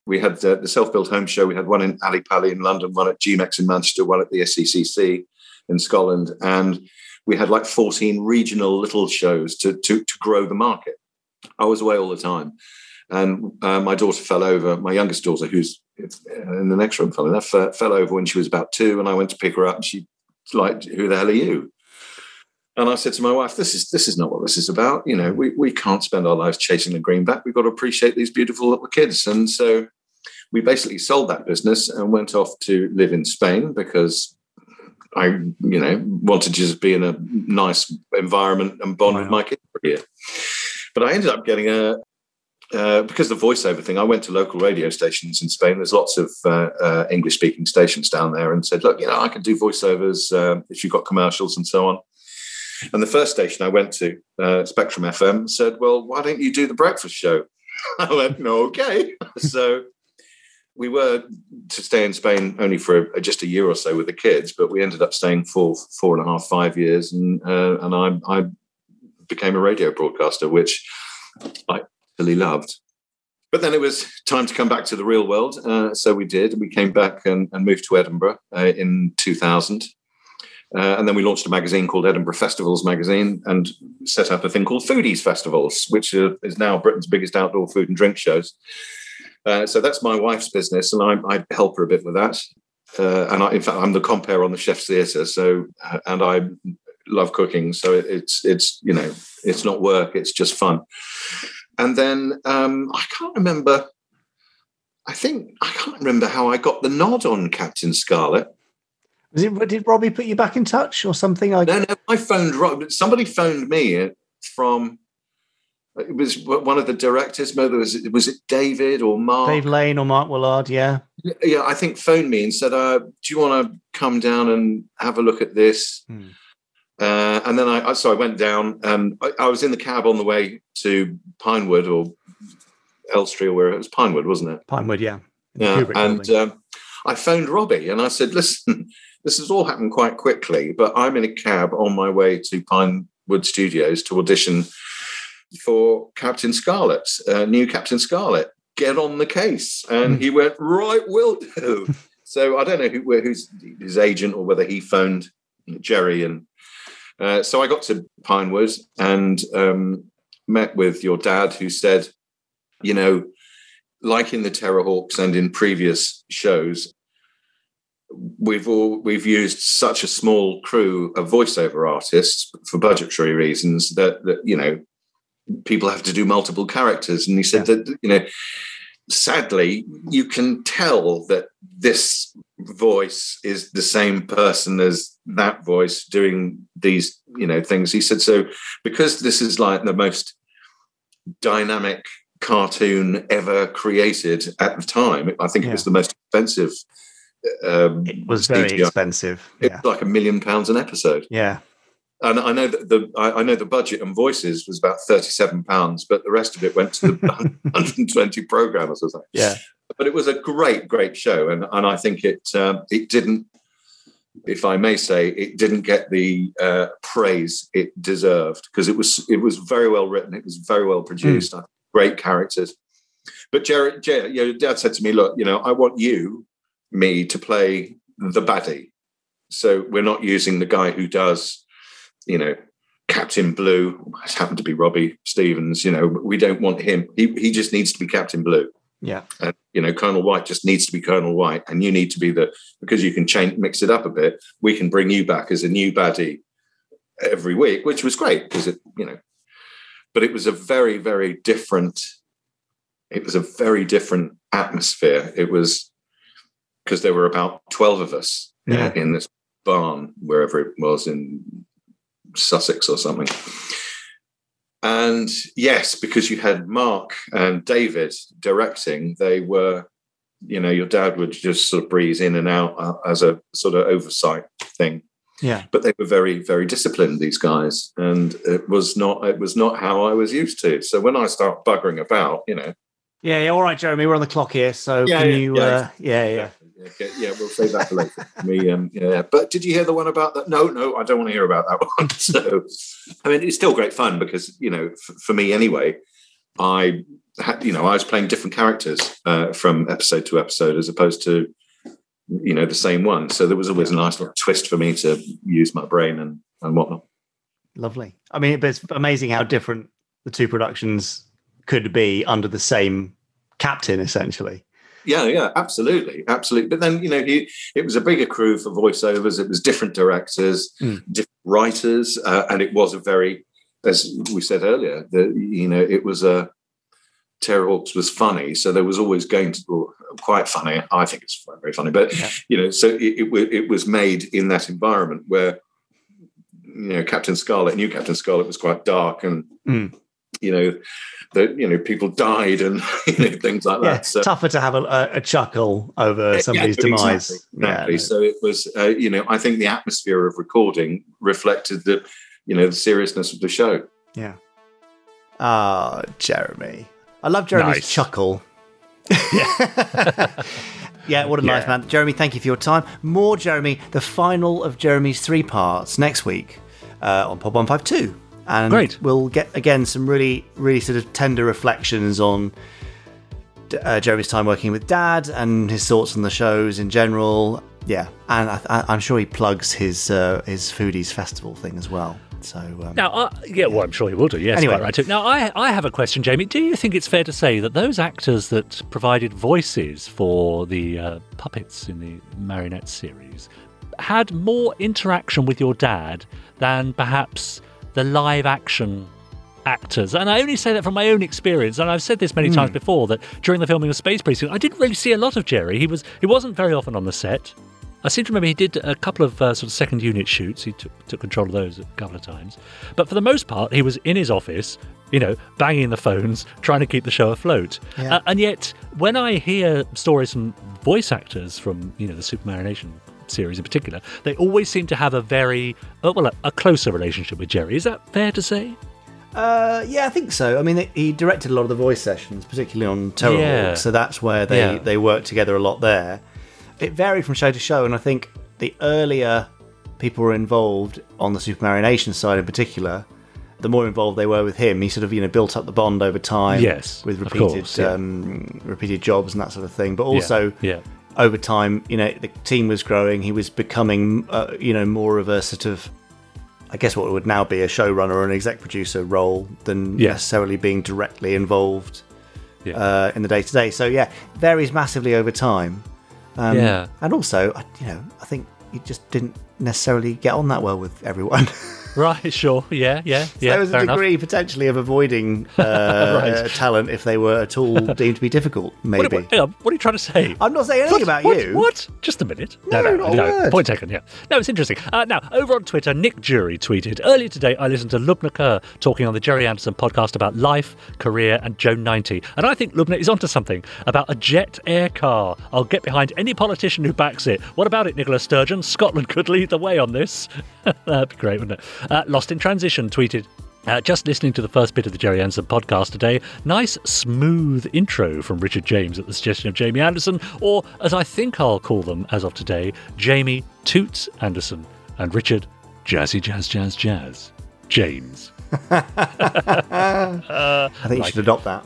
we had the, the self-built home show. We had one in Ali Pali in London, one at GMEX in Manchester, one at the SCCC in Scotland, and we had like 14 regional little shows to, to, to grow the market. I was away all the time. And uh, my daughter fell over, my youngest daughter, who's in the next room, fell fell over when she was about two. And I went to pick her up and she like, who the hell are you? And I said to my wife, "This is this is not what this is about. You know, we we can't spend our lives chasing the greenback. We've got to appreciate these beautiful little kids." And so we basically sold that business and went off to live in Spain because I, you know, wanted to just be in a nice environment and bond with my kids for a year. But I ended up getting a uh, because the voiceover thing, I went to local radio stations in Spain. There's lots of uh, uh, English speaking stations down there, and said, "Look, you know, I can do voiceovers uh, if you've got commercials and so on." And the first station I went to, uh, Spectrum FM, said, Well, why don't you do the breakfast show? I went, No, okay. so we were to stay in Spain only for a, just a year or so with the kids, but we ended up staying for four and a half, five years. And, uh, and I, I became a radio broadcaster, which I really loved. But then it was time to come back to the real world. Uh, so we did. We came back and, and moved to Edinburgh uh, in 2000. Uh, and then we launched a magazine called Edinburgh Festivals Magazine and set up a thing called Foodies Festivals, which is now Britain's biggest outdoor food and drink shows. Uh, so that's my wife's business, and I, I help her a bit with that. Uh, and I, in fact, I'm the compere on the Chef's Theatre. So, uh, and I love cooking. So it's it's you know it's not work; it's just fun. And then um, I can't remember. I think I can't remember how I got the nod on Captain Scarlet. Was it, did Robbie put you back in touch or something? I... No, no, I phoned Rob. Somebody phoned me from. It was one of the directors. Whether was it was it David or Mark? Dave Lane or Mark Willard? Yeah, yeah. I think phoned me and said, uh, "Do you want to come down and have a look at this?" Hmm. Uh, and then I, so I went down and I, I, was in the cab on the way to Pinewood or Elstree or where it was Pinewood, wasn't it? Pinewood, yeah. Yeah, and um, I phoned Robbie and I said, "Listen, this has all happened quite quickly, but I'm in a cab on my way to Pinewood Studios to audition for Captain Scarlet, uh, new Captain Scarlet. Get on the case. And he went, Right, will do. so I don't know who, who's his agent or whether he phoned Gerry. And uh, so I got to Pinewood and um, met with your dad, who said, You know, like in the Terrahawks and in previous shows, we've all we've used such a small crew of voiceover artists for budgetary reasons that that you know people have to do multiple characters. And he said that you know sadly you can tell that this voice is the same person as that voice doing these you know things he said so because this is like the most dynamic cartoon ever created at the time i think it was the most expensive um, It was very CGI. expensive. It's Yeah. like a million pounds an episode Yeah. And I know that the I know the budget and voices was about thirty-seven pounds, but the rest of it went to the 120 programmers or something. Yeah. But it was a great, great show, and and I think it um, it didn't, if I may say, it didn't get the uh, praise it deserved because it was it was very well written, it was very well produced, great characters. But Jared, Jared, you know, Dad said to me, "Look, you know, I want you, me, to play the baddie. So we're not using the guy who does." You know, Captain Blue. It happened to be Robbie Stevens. You know, we don't want him. He he just needs to be Captain Blue, Yeah. and you know, Colonel White just needs to be Colonel White, and you need to be the because you can change mix it up a bit. We can bring you back as a new baddie every week, which was great because it you know, but it was a very very different. It was a very different atmosphere. It was because there were about twelve of us Yeah. in this barn wherever it was in Sussex or something. And yes, because you had Mark and David directing, they were, you know, your dad would just sort of breeze in and out uh, as a sort of oversight thing. Yeah. But they were very, very disciplined, these guys, and it was not, it was not how I was used to. So when I start buggering about, you know, Yeah. Yeah. All right, Jeremy, we're on the clock here. So Yeah, can yeah, you, yeah, uh, yeah, yeah. Yeah, okay, yeah, we'll save that for later. Me, um, yeah. But did you hear the one about that? No, no, I don't want to hear about that one. So, I mean, it's still great fun because you know, f- for me anyway, I had, you know, I was playing different characters uh, from episode to episode as opposed to, you know, the same one. So there was always a nice little twist for me to use my brain and and whatnot. Lovely. I mean, but it's amazing how different the two productions could be under the same captain, essentially. Yeah, yeah, absolutely, absolutely. But then you know, he, it was a bigger crew for voiceovers. It was different directors, Mm. different writers, uh, and it was a very, as we said earlier, that you know, it was a. Terrahawks was funny, so there was always going to well, quite funny. I think it's very funny, but Yeah. you know, so it, it, it was made in that environment where you know Captain Scarlet, new Captain Scarlet, was quite dark, and Mm. You know that you know people died and you know things like Yeah. that. So Tougher to have a, a, a chuckle over somebody's yeah, demise. Exactly. exactly. Yeah. So it was, uh, you know, I think the atmosphere of recording reflected the, you know, the seriousness of the show. Yeah. Ah, Jeremy. I love Jeremy's Nice. chuckle. Yeah. yeah, what a nice man. Jeremy, thank you for your time. More Jeremy, the final of Jeremy's three parts next week uh, on Pod 152. And Great. we'll get, again, some really, really sort of tender reflections on uh, Jeremy's time working with Dad and his thoughts on the shows in general. Yeah, and I, I, I'm sure he plugs his uh, his foodies festival thing as well. So um, Now, uh, yeah, well, I'm sure he will do. Yes, Anyway. quite right too. Now, I, I have a question, Jamie. Do you think it's fair to say that those actors that provided voices for the uh, puppets in the Marionette series had more interaction with your dad than perhaps the live action actors? And I only say that from my own experience. And I've said this many times before that during the filming of Space Precinct, I didn't really see a lot of Gerry. He was he wasn't very often on the set. I seem to remember he did a couple of uh, sort of second unit shoots. He took, took control of those a couple of times. But for the most part, he was in his office, you know, banging the phones, trying to keep the show afloat. Yeah. Uh, and yet, when I hear stories from voice actors from, you know, the Supermarionation series in particular, they always seem to have a very, uh, well, a, a closer relationship with Gerry. Is that fair to say? Uh, yeah, I think so. I mean, he directed a lot of the voice sessions, particularly on Terror Yeah. so that's where they, Yeah. they worked together a lot there. It varied from show to show, and I think the earlier people were involved on the super Supermarionation side in particular, the more involved they were with him. He sort of you know built up the bond over time, Yes, with repeated course, yeah. um, repeated jobs and that sort of thing. But also, yeah. Over time, you know, the team was growing. He was becoming, uh, you know, more of a sort of, I guess, what would now be a showrunner or an exec producer role than Yeah. necessarily being directly involved Yeah. uh, in the day to day. So yeah, varies massively over time. Um, Yeah. And also, you know, I think he just didn't necessarily get on that well with everyone. Right, sure. Yeah, yeah, yeah. there was a fair enough. degree potentially of avoiding uh, Right. uh, talent if they were at all deemed to be difficult. Maybe. What, what, what are you trying to say? I'm not saying anything What? about you. What? Just a minute. No, not a word. Point taken. Yeah. No, it's interesting. Uh, now, over on Twitter, Nick Jury tweeted earlier today. I listened to Lubna Kerr talking on the Gerry Anderson podcast about life, career, and Joe 90, and I think Lubna is onto something about a jet air car. I'll get behind any politician who backs it. What about it, Nicola Sturgeon? Scotland could lead the way on this. That'd be great, wouldn't it? Uh, Lost in Transition tweeted. Uh, just listening to the first bit of the Gerry Anderson podcast today. Nice, smooth intro from Richard James at the suggestion of Jamie Anderson, or as I think I'll call them as of today, Jamie Toots Anderson and Richard Jazzy Jazz Jazz Jazz James. I think you like should adopt that.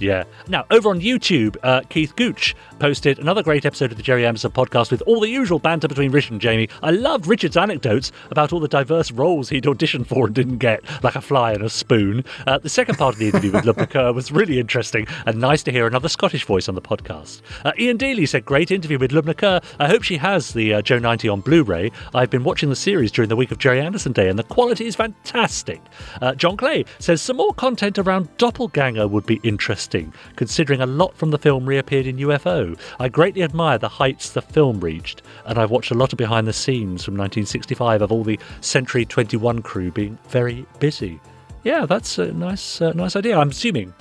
Yeah. Now, over on YouTube, uh, Keith Gooch posted another great episode of the Gerry Anderson podcast with all the usual banter between Richard and Jamie. I loved Richard's anecdotes about all the diverse roles he'd auditioned for and didn't get, like a fly and a spoon. Uh, the second part of the interview with Lubna Kerr was really interesting and nice to hear another Scottish voice on the podcast. Uh, Ian Daly said, Great interview with Lubna. I hope she has the uh, Joe 90 on Blu ray. I've been watching the series during the week of Gerry Anderson Day and the quality is fantastic. Uh, John Clay says, Some more content around Doppelganger would be interesting, considering a lot from the film reappeared in UFO. I greatly admire the heights the film reached, and I've watched a lot of behind the scenes from 1965 of all the Century 21 crew being very busy. Yeah, that's a nice, uh, nice idea. I'm assuming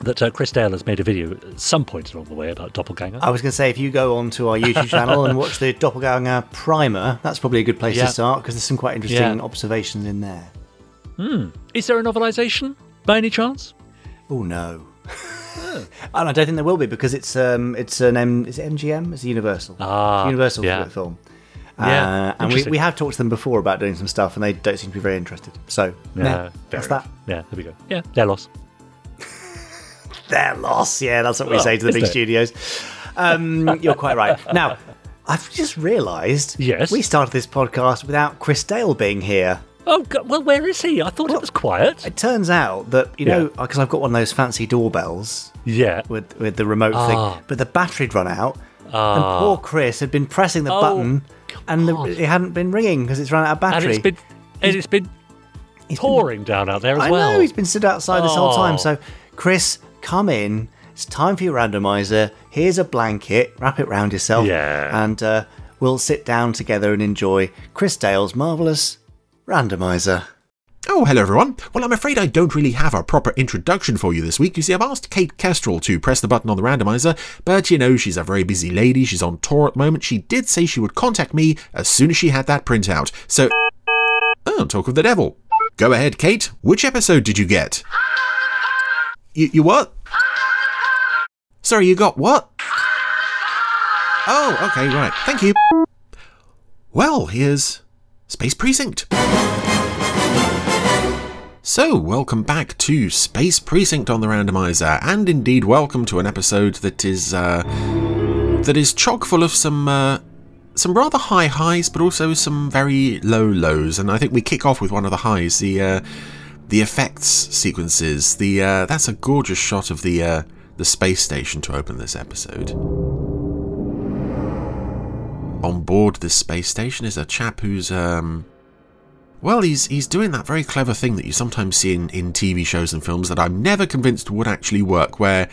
that uh, Chris Dale has made a video at some point along the way about Doppelganger. I was going to say, if you go onto our YouTube channel and watch the Doppelganger Primer, that's probably a good place Yeah. to start because there's some quite interesting Yeah. observations in there. Hmm, is there a novelisation by any chance? Oh no. and I don't think there will be because it's um it's an M is it MGM it's a Universal Ah, It's Universal yeah. film Yeah, uh, and we, we have talked to them before about doing some stuff and they don't seem to be very interested so Yeah, fair that's enough. that Yeah, there we go. Yeah, their loss. their loss yeah that's what we Well, say to the big it? studios um you're quite right now I've just realised Yes? we started this podcast without Chris Dale being here Oh, God, well, where is he? I thought it was quiet. it turns out that you Yeah. know because I've got one of those fancy doorbells Yeah. with with the remote Ah. thing, but the battery'd run out, and poor Chris had been pressing the Oh, button, and the, it hadn't been ringing because it's run out of And battery. it's been, and it's been He's been- pouring down out there as I well. know he's been stood outside this whole time. Oh. So, Chris, come in. It's time for your randomizer. Here's a blanket. Wrap it round yourself. Yeah. And uh, we'll sit down together and enjoy Chris Dale's marvelous randomizer. Oh, hello everyone. Well, I'm afraid I don't really have a proper introduction for you this week. You see, I've asked Kate Kestrel to press the button on the randomizer, but you know, she's a very busy lady. She's on tour at the moment. She did say she would contact me as soon as she had that printout. So, oh, talk of the devil. Go ahead, Kate. Which episode did you get? You, you what? Sorry, you got what? Oh, okay, right. Thank you. Well, here's Space Precinct. So, welcome back to Space Precinct on the Randomizer, and indeed welcome to an episode that is uh, that is chock full of some uh, some rather high highs, but also some very low lows. And I think we kick off with one of the highs, the uh, the effects sequences. The uh, that's a gorgeous shot of the uh, the space station to open this episode. On board this space station is a chap who's um, well, he's he's doing that very clever thing that you sometimes see in, in TV shows and films that I'm never convinced would actually work, where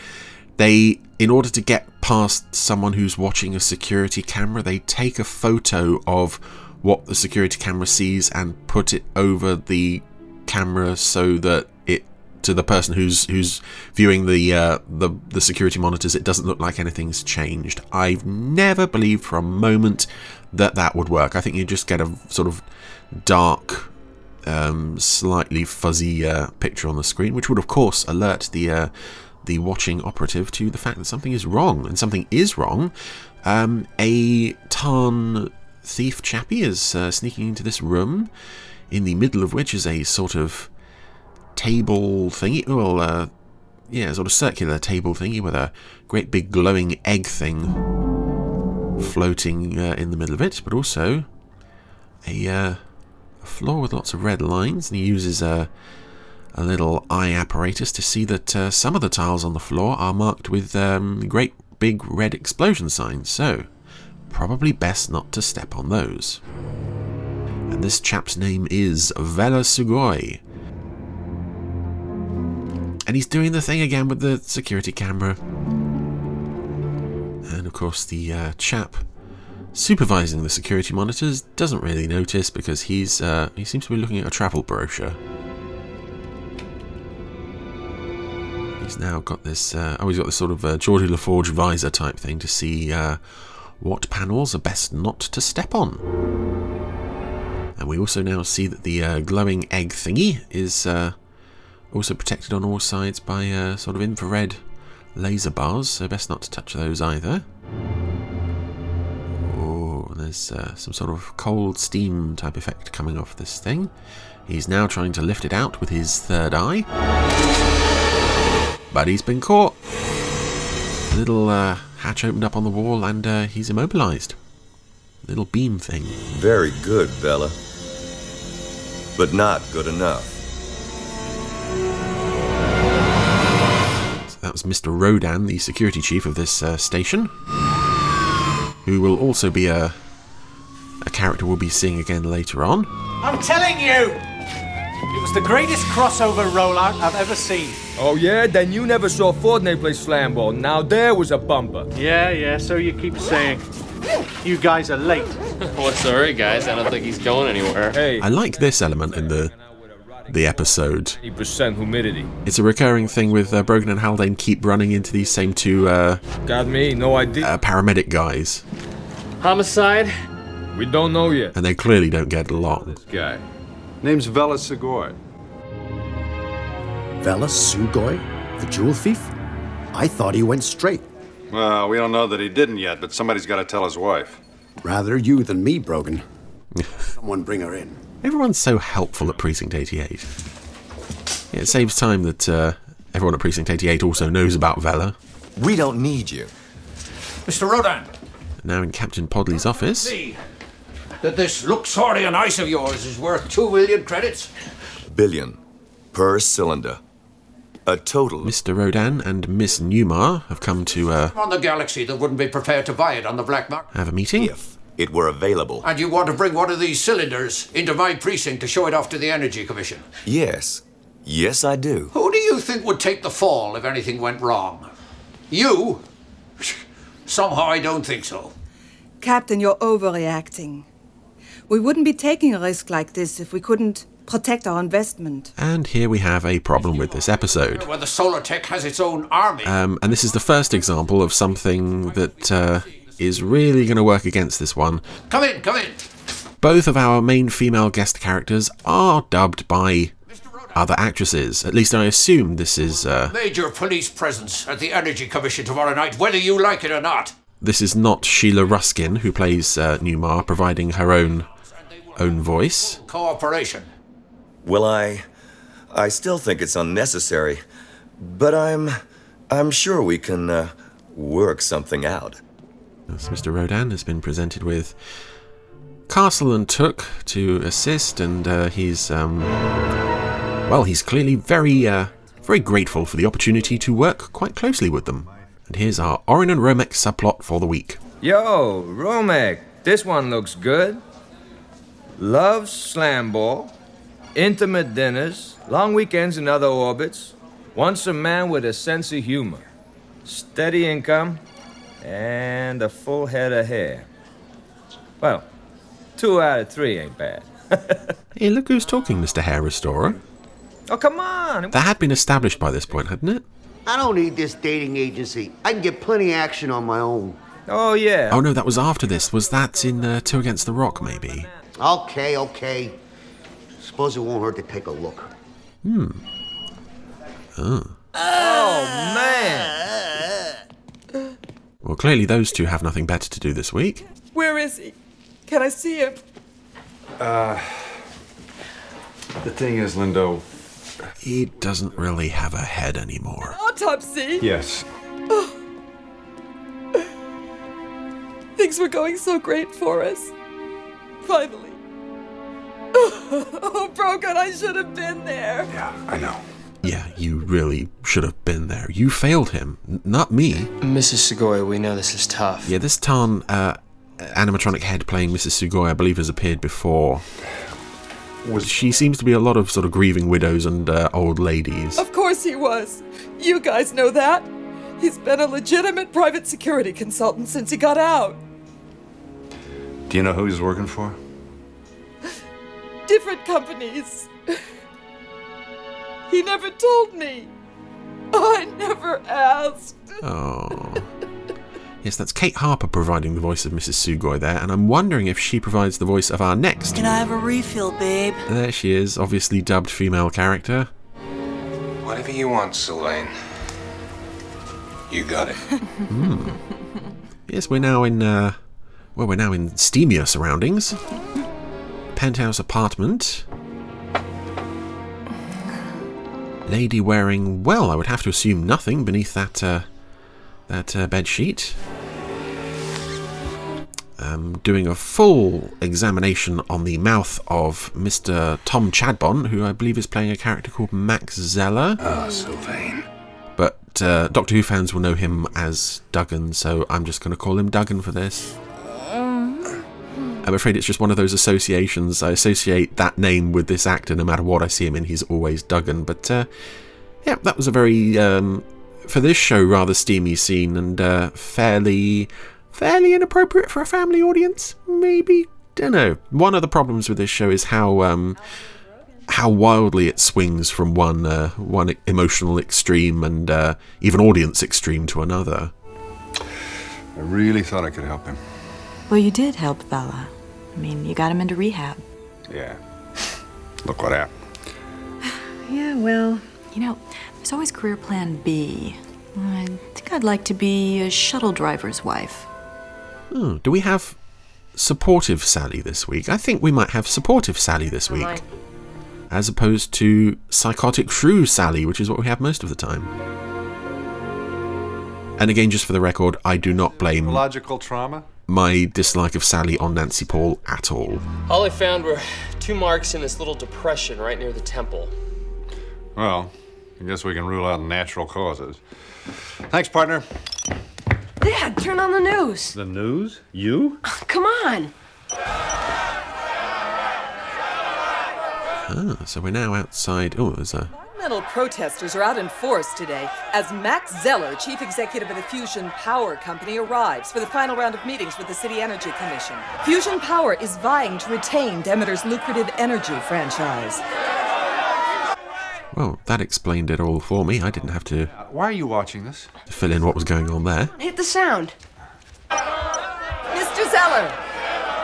they, in order to get past someone who's watching a security camera, they take a photo of what the security camera sees and put it over the camera so that it to the person who's who's viewing the uh, the the security monitors, it doesn't look like anything's changed. I've never believed for a moment that that would work. I think you just get a sort of dark, um, slightly fuzzy uh, picture on the screen, which would of course alert the uh, the watching operative to the fact that something is wrong, and something is wrong. Um, a Tarn thief chappie is uh, sneaking into this room, in the middle of which is a sort of table thingy. Well, uh, yeah, sort of circular table thingy with a great big glowing egg thing floating uh, in the middle of it, but also a, uh, a floor with lots of red lines. And he uses a, a little eye apparatus to see that uh, some of the tiles on the floor are marked with um, great big red explosion signs. So, probably best not to step on those. And this chap's name is Vela Sugoi. And he's doing the thing again with the security camera. And of course, the uh, chap supervising the security monitors doesn't really notice because he's uh, he seems to be looking at a travel brochure. He's now got this. Uh, oh, he's got this sort of uh, Geordi La Forge visor type thing to see uh, what panels are best not to step on. And we also now see that the uh, glowing egg thingy is uh, also protected on all sides by uh, sort of infrared laser bars, so best not to touch those either. Oh, there's uh, some sort of cold steam type effect coming off this thing. He's now trying to lift it out with his third eye. But he's been caught. A little uh, hatch opened up on the wall and uh, he's immobilized. Little beam thing. Very good, Bella. But not good enough. That was Mr. Rodan, the security chief of this uh, station, who will also be a a character we'll be seeing again later on. I'm telling you! It was the greatest crossover rollout I've ever seen. Oh yeah? Then you never saw Fortnite play slam ball. Now there was a bumper. Yeah, yeah, so you keep saying. You guys are late. well, sorry, guys. I don't think he's going anywhere. Hey, I like this element in the the episode. 80% humidity. It's a recurring thing with uh, Brogan and Haldane keep running into these same two uh, Got me? No idea. uh, paramedic guys, Homicide? we don't know yet. and they clearly don't get along. This guy. Name's Vela Segoy. Vela Sugoi? The jewel thief? I thought he went straight. Well, we don't know that he didn't yet, but somebody's got to tell his wife. Rather you than me, Brogan. Someone bring her in. Everyone's so helpful at Precinct 88. Yeah, it saves time that uh, everyone at Precinct 88 also knows about Vela. We don't need you. Mr. Rodan, Now in Captain Podly's office. see that this Luxorian ice of yours is worth two million credits? Billion. Per cylinder. A total. Mr. Rodan and Miss Newmar have come to uh, On the galaxy that wouldn't be prepared to buy it on the black market. have a meeting. If it were available. And you want to bring one of these cylinders into my precinct to show it off to the Energy Commission. Yes. Yes, I do. Who do you think would take the fall if anything went wrong? You? Somehow I don't think so. Captain, you're overreacting. We wouldn't be taking a risk like this if we couldn't protect our investment. And here we have a problem with this episode. Where the Solar Tech has its own army. Um, and this is the first example of something that uh, is really going to work against this one. Come in, come in. Both of our main female guest characters are dubbed by other actresses. At least I assume this is uh, Major police presence at the Energy Commission tomorrow night, whether you like it or not. this is not Sheila Ruskin who plays uh, Newmar, providing her own own voice. Cooperation. Well, I. I still think it's unnecessary. But I'm. I'm sure we can, uh, work something out. As Mr. Rodan has been presented with Castle and Took to assist, and uh, he's um, well, he's clearly very uh, very grateful for the opportunity to work quite closely with them. And here's our Orin and Romek subplot for the week. Yo, Romek, this one looks good. Loves slam ball, intimate dinners, long weekends in other orbits. Wants a man with a sense of humor, steady income, and a full head of hair. Well, two out of three ain't bad. Hey, look who's talking, Mr. Hair Restorer. Oh, come on! That had been established by this point, hadn't it? I don't need this dating agency. I can get plenty of action on my own. Oh, yeah. Oh no, that was after this. Was that in uh, Two Against the Rock, maybe? Okay, okay. Suppose it won't hurt to take a look. Hmm. Oh. Oh, man! Well, clearly those two have nothing better to do this week. Where is he? Can I see him? Uh. The thing is, Lindo. He doesn't really have a head anymore. Autopsy? Yes. Things were going so great for us. Finally. Oh, Brogan, I should have been there. Yeah, I know. Yeah, you really should have been there. You failed him, n- not me. Mrs. Segoy, we know this is tough. Yeah, this Tarn, uh, animatronic head playing Mrs. Sugoi, I believe, has appeared before. Was She seems to be a lot of sort of grieving widows and uh, old ladies. Of course he was. You guys know that. He's been a legitimate private security consultant since he got out. Do you know who he's working for? Different companies. He never told me. I never asked. Oh. Yes, that's Kate Harper providing the voice of Mrs. Sugoi there, and I'm wondering if she provides the voice of our next. Can I have a refill, babe? There she is, obviously dubbed female character. Whatever you want, Sylvain. You got it. Hmm. Yes, we're now in, uh, well, we're now in steamier surroundings. Penthouse apartment. Lady wearing, well, I would have to assume nothing beneath that, uh, that uh, bed sheet. Um, doing a full examination on the mouth of Mr. Tom Chadbon, who I believe is playing a character called Max Zeller. Ah, Sylvain. But uh, Doctor Who fans will know him as Duggan, so I'm just going to call him Duggan for this. I'm afraid it's just one of those associations. I associate that name with this actor no matter what I see him in, he's always Duggan. But uh, yeah, that was a very, um, for this show, rather steamy scene and uh, fairly, fairly inappropriate for a family audience, maybe. Don't know. One of the problems with this show is how um, how wildly it swings from one uh, one emotional extreme and uh, even audience extreme to another. I really thought I could help him. Well, you did help Bella. I mean, you got him into rehab. Yeah. Look what happened. Yeah, well, you know, there's always career plan B. I think I'd like to be a shuttle driver's wife. Hmm, do we have supportive Sally this week? I think we might have supportive Sally this week. As opposed to psychotic shrew Sally, which is what we have most of the time. And again, just for the record, I do not blame Logical trauma? My dislike of Sally on Nancy Paul at all. All I found were two marks in this little depression right near the temple. Well, I guess we can rule out natural causes. Thanks, partner. Dad, turn on the news. The news? You? Come on. Ah, so we're now outside. Oh, there's a. Environmental protesters are out in force today as Max Zeller, chief executive of the Fusion Power Company, arrives for the final round of meetings with the City Energy Commission. Fusion Power is vying to retain Demeter's lucrative energy franchise. Well, that explained it all for me. I didn't have to uh, Why are you watching this? To fill in what was going on there. Hit the sound. Mr. Zeller,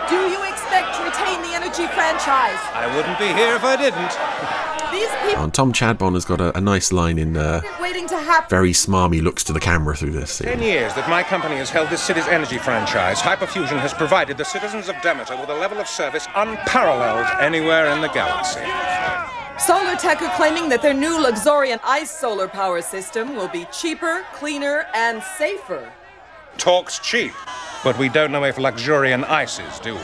do you expect to retain the energy franchise? I wouldn't be here if I didn't. These people And Tom Chadbon has got a, a nice line in uh, waiting to happen. very smarmy looks to the camera through this scene. Ten years that my company has held this city's energy franchise, Hyperfusion has provided the citizens of Demeter with a level of service unparalleled anywhere in the galaxy. Solar Tech are claiming that their new Luxurian ice solar power system will be cheaper, cleaner, and safer. Talk's cheap, but we don't know if Luxurian ice is, do we?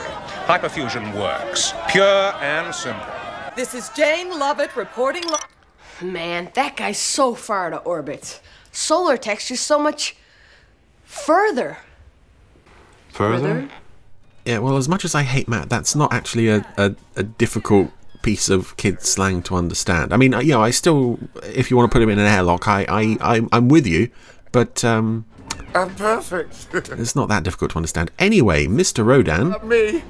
Hyperfusion works, pure and simple. This is Jane Lovett reporting. Lo- Man, that guy's so far out of orbit. Solar Tech's just so much further. Further? Yeah, well, as much as I hate Matt, that's not actually a, a, a difficult piece of kid slang to understand. I mean, uh, you know, I still, if you want to put him in an airlock, I, I, I'm, I'm with you, but um, I'm perfect. it's not that difficult to understand. Anyway, Mr. Rodan Not me.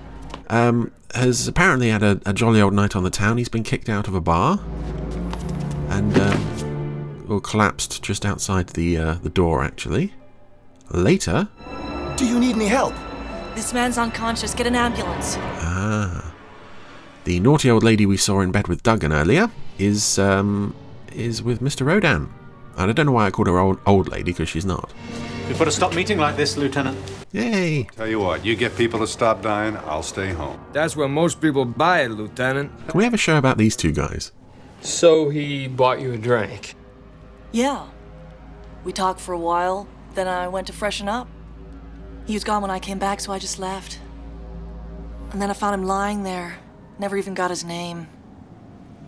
um, has apparently had a, a jolly old night on the town. He's been kicked out of a bar and um, well, collapsed just outside the uh, the door. Actually, later. Do you need any help? This man's unconscious. Get an ambulance. Ah. The naughty old lady we saw in bed with Duggan earlier is um is with Mr. Rodan. And I don't know why I called her old old lady because she's not. We've got to stop meeting like this, Lieutenant. Yay! Tell you what, you get people to stop dying, I'll stay home. That's where most people buy it, Lieutenant. Can we have a show about these two guys? So he bought you a drink. Yeah. We talked for a while, then I went to freshen up. He was gone when I came back, so I just left. And then I found him lying there. Never even got his name.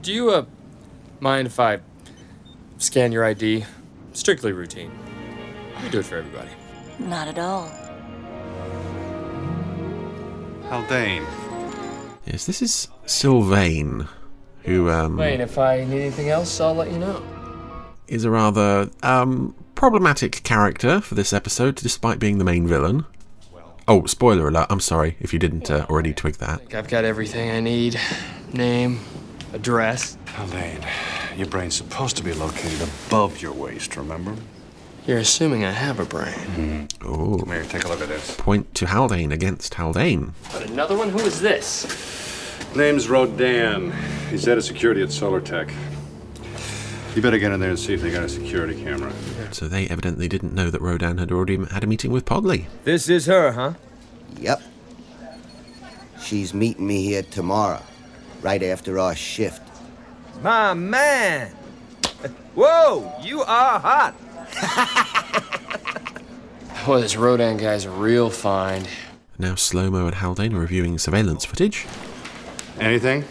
Do you, uh, mind if I scan your ID? Strictly routine. We do it for everybody. Not at all. Haldane. Yes, this is Sylvain, who um, Wait, if I need anything else, I'll let you know. is a rather um, problematic character for this episode, despite being the main villain. Oh, spoiler alert! I'm sorry if you didn't uh, already twig that. Think I've got everything I need. Name, address. Haldane, your brain's supposed to be located above your waist, remember? You're assuming I have a brain. Oh, Come here, take a look at this. point to Haldane against Haldane. But another one? Who is this? Name's Rodan. He's head of security at Solar Tech. You better get in there and see if they got a security camera. So they evidently didn't know that Rodan had already had a meeting with Podley. This is her, huh? Yep. She's meeting me here tomorrow, right after our shift. My man! Whoa, you are hot! Well, this Rodan guy's a real find. Now Slomo and Haldane are reviewing surveillance footage. Anything?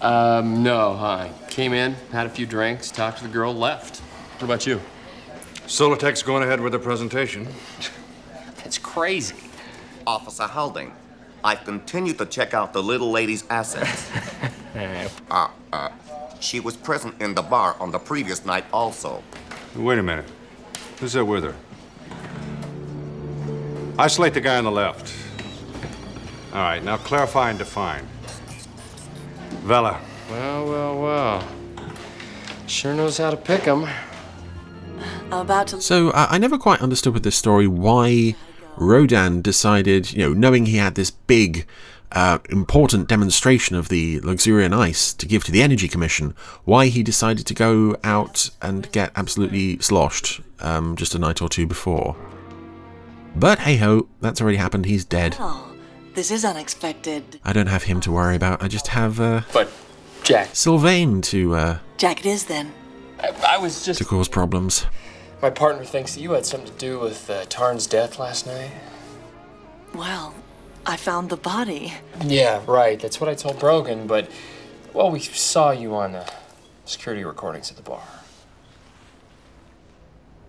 Um, no, I came in, had a few drinks, talked to the girl, left. What about you? Solar Tech's going ahead with the presentation. That's crazy. Officer Haldane, I've continued to check out the little lady's assets. uh, uh, she was present in the bar on the previous night also. Wait a minute. Who's that with her? Isolate the guy on the left. All right, now clarify and define. Vela, Well, well, well. Sure knows how to pick 'em. I'm about to. So I I never quite understood with this story why Rodan decided, you know, knowing he had this big, uh, important demonstration of the Luxurian ice to give to the Energy Commission, why he decided to go out and get absolutely sloshed um, just a night or two before. But hey ho, that's already happened. He's dead. Oh, this is unexpected. I don't have him to worry about. I just have uh, But, Jack, Sylvain to uh, Jack, it is then. I, I was just. to cause problems. My partner thinks that you had something to do with uh, Tarn's death last night. Well, I found the body. Yeah, right. That's what I told Brogan, but, well, we saw you on the security recordings at the bar.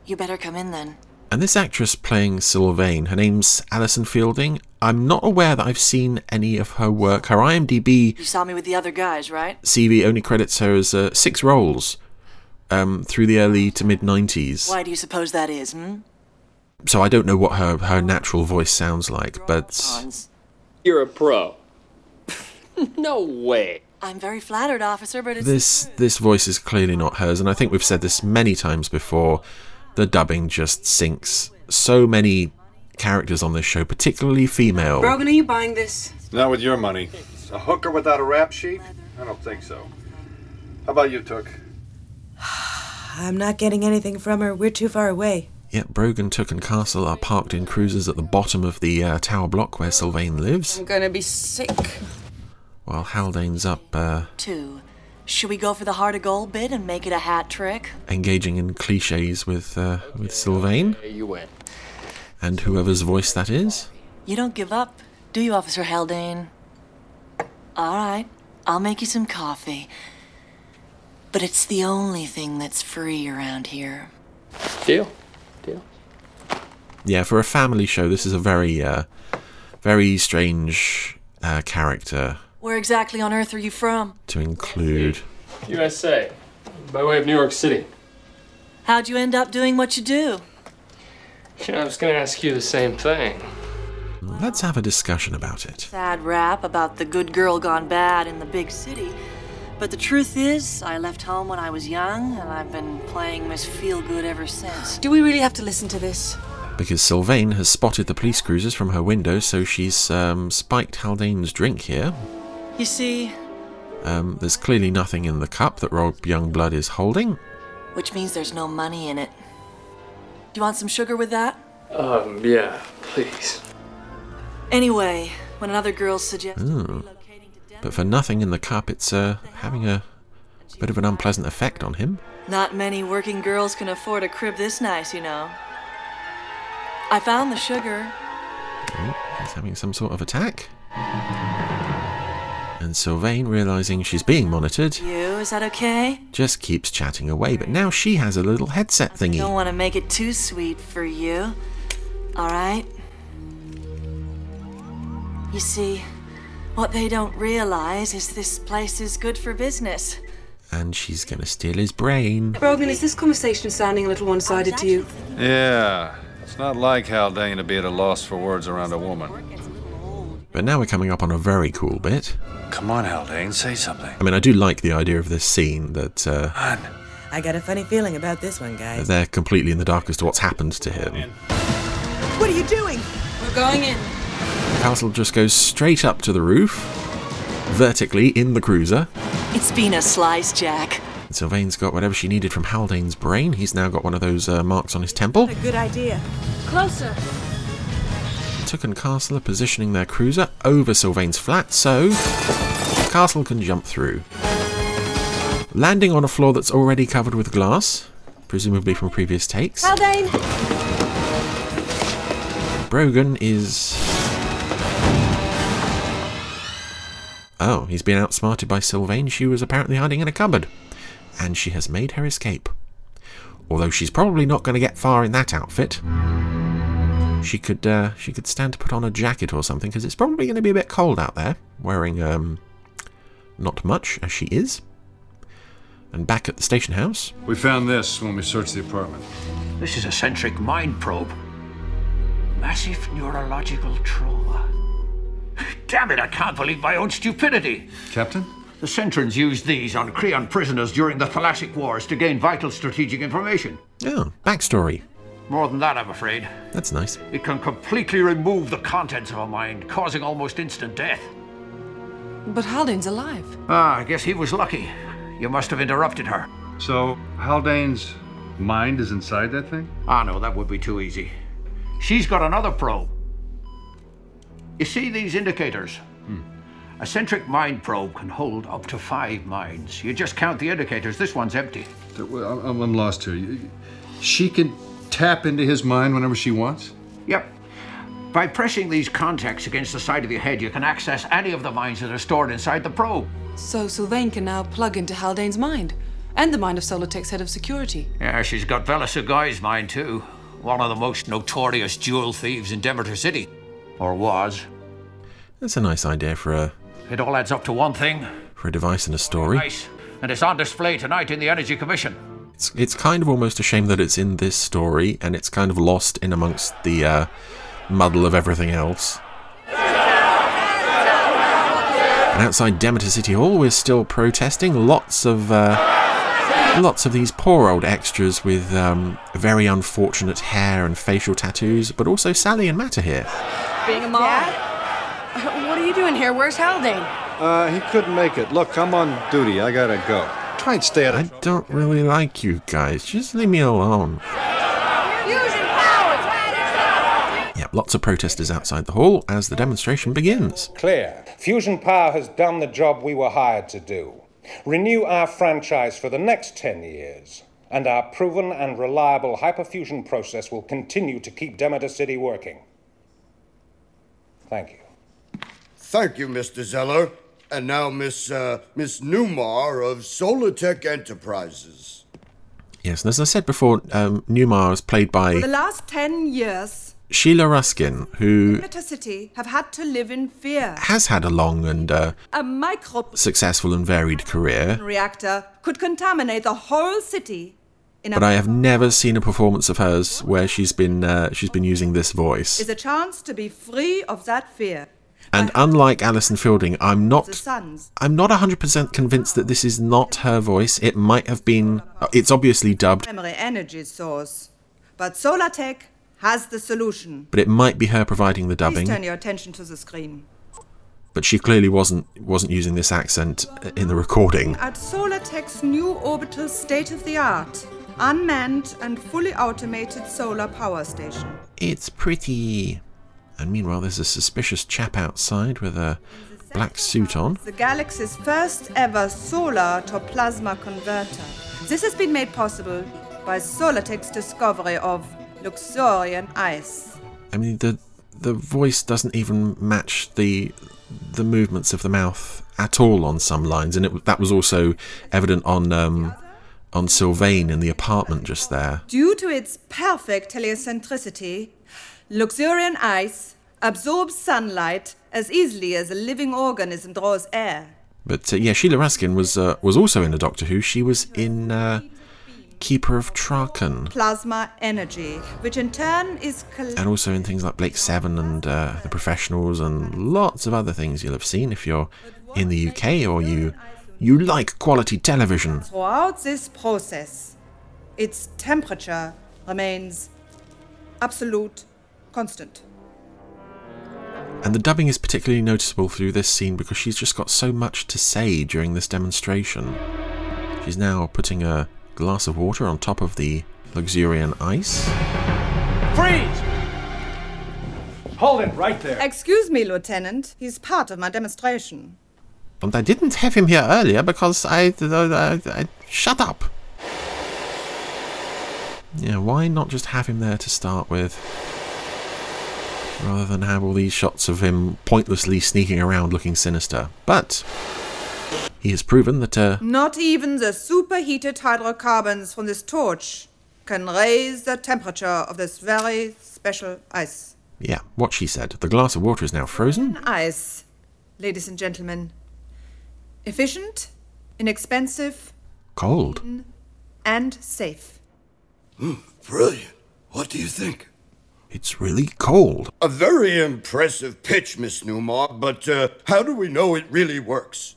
You better come in then. And this actress playing Sylvain, her name's Alison Fielding. I'm not aware that I've seen any of her work. Her IMDb You saw me with the other guys, right? CV only credits her as uh, six roles um, through the early to mid 90s. Why do you suppose that is, hmm? So I don't know what her, her natural voice sounds like, but You're a pro. no way. I'm very flattered, officer, but it's. this this voice is clearly not hers. And I think we've said this many times before. The dubbing just sinks so many characters on this show, particularly female. Brogan, are you buying this? not with your money. A hooker without a rap sheet? I don't think so. How about you, Took? I'm not getting anything from her. We're too far away. Yet Brogan, Took, and Castle are parked in cruisers at the bottom of the uh, tower block where Sylvain lives, I'm gonna be sick. while Haldane's up uh, Two. Should we go for the heart of gold bid and make it a hat trick? engaging in cliches with uh, with Sylvain You win. and whoever's voice that is. You don't give up, do you, Officer Haldane? All right, I'll make you some coffee. But it's the only thing that's free around here. Deal. Deal. Yeah, for a family show, this is a very uh, very strange uh, character Where exactly on earth are you from? to include. USA. By way of New York City. How'd you end up doing what you do? You know, I was gonna ask you the same thing. Let's have a discussion about it. Sad rap about the good girl gone bad in the big city. But the truth is, I left home when I was young, and I've been playing Miss Feelgood ever since. Do we really have to listen to this? Because Sylvain has spotted the police cruisers from her window, so she's um, spiked Haldane's drink here. You see, Um, there's clearly nothing in the cup that Rob Youngblood is holding. which means there's no money in it. Do you want some sugar with that? Um, yeah, please. Anyway, when another girl suggests. Ooh. But for nothing in the cup, it's uh, having a bit of an unpleasant effect on him. Not many working girls can afford a crib this nice, you know. I found the sugar. Oh, he's having some sort of attack. And Sylvain, realizing she's being monitored, You, is that okay? just keeps chatting away. But now she has a little headset thingy. Don't want to make it too sweet for you. All right? You see, what they don't realize is this place is good for business. And she's going to steal his brain. Brogan, is this conversation sounding a little one sided to you? Yeah, it's not like Haldane to be at a loss for words around a woman. But now we're coming up on a very cool bit. Come on, Haldane, say something. I mean, I do like the idea of this scene that uh, I got a funny feeling about this one, guys. they're completely in the dark as to what's happened to him. What are you doing? We're going in. Castle just goes straight up to the roof, vertically in the cruiser. It's been a slice, Jack. Sylvain's got whatever she needed from Haldane's brain. He's now got one of those uh, marks on his temple. What a good idea. Closer. Took and Castle are positioning their cruiser over Sylvain's flat so Castle can jump through. Landing on a floor that's already covered with glass, presumably from previous takes. Haldane! Brogan is. Oh, he's been outsmarted by Sylvain. She was apparently hiding in a cupboard. And she has made her escape. Although she's probably not going to get far in that outfit. She could uh, she could stand to put on a jacket or something because it's probably going to be a bit cold out there. Wearing um, not much as she is. And back at the station house, We found this when we searched the apartment. This is a centric mind probe. Massive neurological trauma. Damn it, I can't believe my own stupidity. Captain? The Centrans used these on Creon prisoners during the Thalassic Wars to gain vital strategic information. oh, backstory. More than that, I'm afraid. That's nice. It can completely remove the contents of a mind, causing almost instant death. But Haldane's alive. Ah, I guess he was lucky. You must have interrupted her. So, Haldane's mind is inside that thing? Ah, no, that would be too easy. She's got another probe. You see these indicators? A centric mind probe can hold up to five minds. You just count the indicators. This one's empty. I'm, I'm- I'm lost here. She can tap into his mind whenever she wants? Yep. By pressing these contacts against the side of your head, you can access any of the minds that are stored inside the probe. So Sylvain can now plug into Haldane's mind. And the mind of Solotech's head of security. Yeah, she's got Bella Sugai's mind, too. One of the most notorious jewel thieves in Demeter City. Or was. That's a nice idea for a It all adds up to one thing. for a device and a story. Nice. And it's on display tonight in the Energy Commission. It's it's kind of almost a shame that it's in this story and it's kind of lost in amongst the uh, muddle of everything else. And outside Demeter City Hall, we're still protesting. Lots of uh, lots of these poor old extras with um, very unfortunate hair and facial tattoos, but also Sally and Matt are here. Being a mom. What are you doing here? Where's Haldane? Uh, he couldn't make it. Look, I'm on duty. I gotta go. Try and stay out I of don't really like you guys. Just leave me alone. Fusion! Yep, lots of protesters outside the hall as the demonstration begins. Clear. Fusion Power has done the job we were hired to do. Renew our franchise for the next 10 years. And our proven and reliable hyperfusion process will continue to keep Demeter City working. Thank you. Thank you, Mr. Zeller. And now Miss uh, Miss Newmar of Solatech Enterprises. Yes, and as I said before, um, Newmar is played by. For the last ten years, Sheila Ruskin, who Demeter City have had to live in fear. has had a long and uh, A micro successful and varied career, reactor could contaminate the whole city. But I have never seen a performance of hers where she's been uh, she's been using this voice. is a chance to be free of that fear. And unlike Alison Fielding, I'm not. I'm not 100% convinced that this is not her voice. It might have been it's obviously dubbed, primary energy source. But Solartech has the solution. but it might be her providing the dubbing. Please turn your attention to the screen. But she clearly wasn't wasn't using this accent in the recording. At Solartech's new orbital state of the art, unmanned and fully automated solar power station. It's pretty. And meanwhile, there's a suspicious chap outside with a black suit on. The galaxy's first ever solar to plasma converter. This has been made possible by Solartech's discovery of Luxorian ice. I mean, the the voice doesn't even match the the movements of the mouth at all on some lines, and it, that was also evident on um, on Sylvain in the apartment just there. Due to its perfect heliocentricity, Luxurian ice absorbs sunlight as easily as a living organism draws air. But uh, yeah, Sheila Ruskin was uh, was also in a Doctor Who. She was in uh, Keeper of Traken, Plasma energy, which in turn is and also in things like Blake Seven and uh, The Professionals, and lots of other things you'll have seen if you're in the UK or you you like quality television. throughout this process. Its temperature remains absolute constant. And the dubbing is particularly noticeable through this scene because she's just got so much to say during this demonstration. She's now putting a glass of water on top of the Luxurian ice. Freeze! Hold it right there. Excuse me, Lieutenant. He's part of my demonstration. And I didn't have him here earlier because I, I, I, shut up. Yeah, why not just have him there to start with? Rather than have all these shots of him pointlessly sneaking around looking sinister. But he has proven that uh, Not even the superheated hydrocarbons from this torch can raise the temperature of this very special ice. yeah, what she said. The glass of water is now frozen. Ice, ladies and gentlemen. Efficient, inexpensive, Cold. and safe. Brilliant. What do you think? It's really cold. A very impressive pitch, Miss Newmar, but uh, how do we know it really works?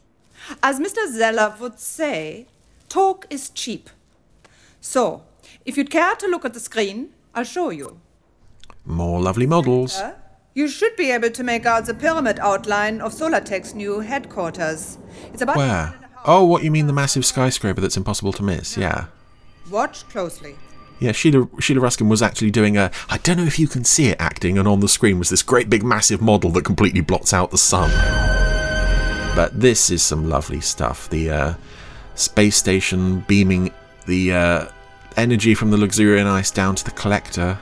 As Mr. Zeller would say, talk is cheap. So, if you'd care to look at the screen, I'll show you. More lovely models. Uh, You should be able to make out the pyramid outline of Solartech's new headquarters. It's about. Where? Oh, what you mean the massive skyscraper that's impossible to miss? Yeah. Watch closely. Yeah, Sheila, Sheila Ruskin was actually doing a. I don't know if you can see it acting, and on the screen was this great big massive model that completely blots out the sun. But this is some lovely stuff. The uh, space station beaming the uh, energy from the Luxurian ice down to the collector,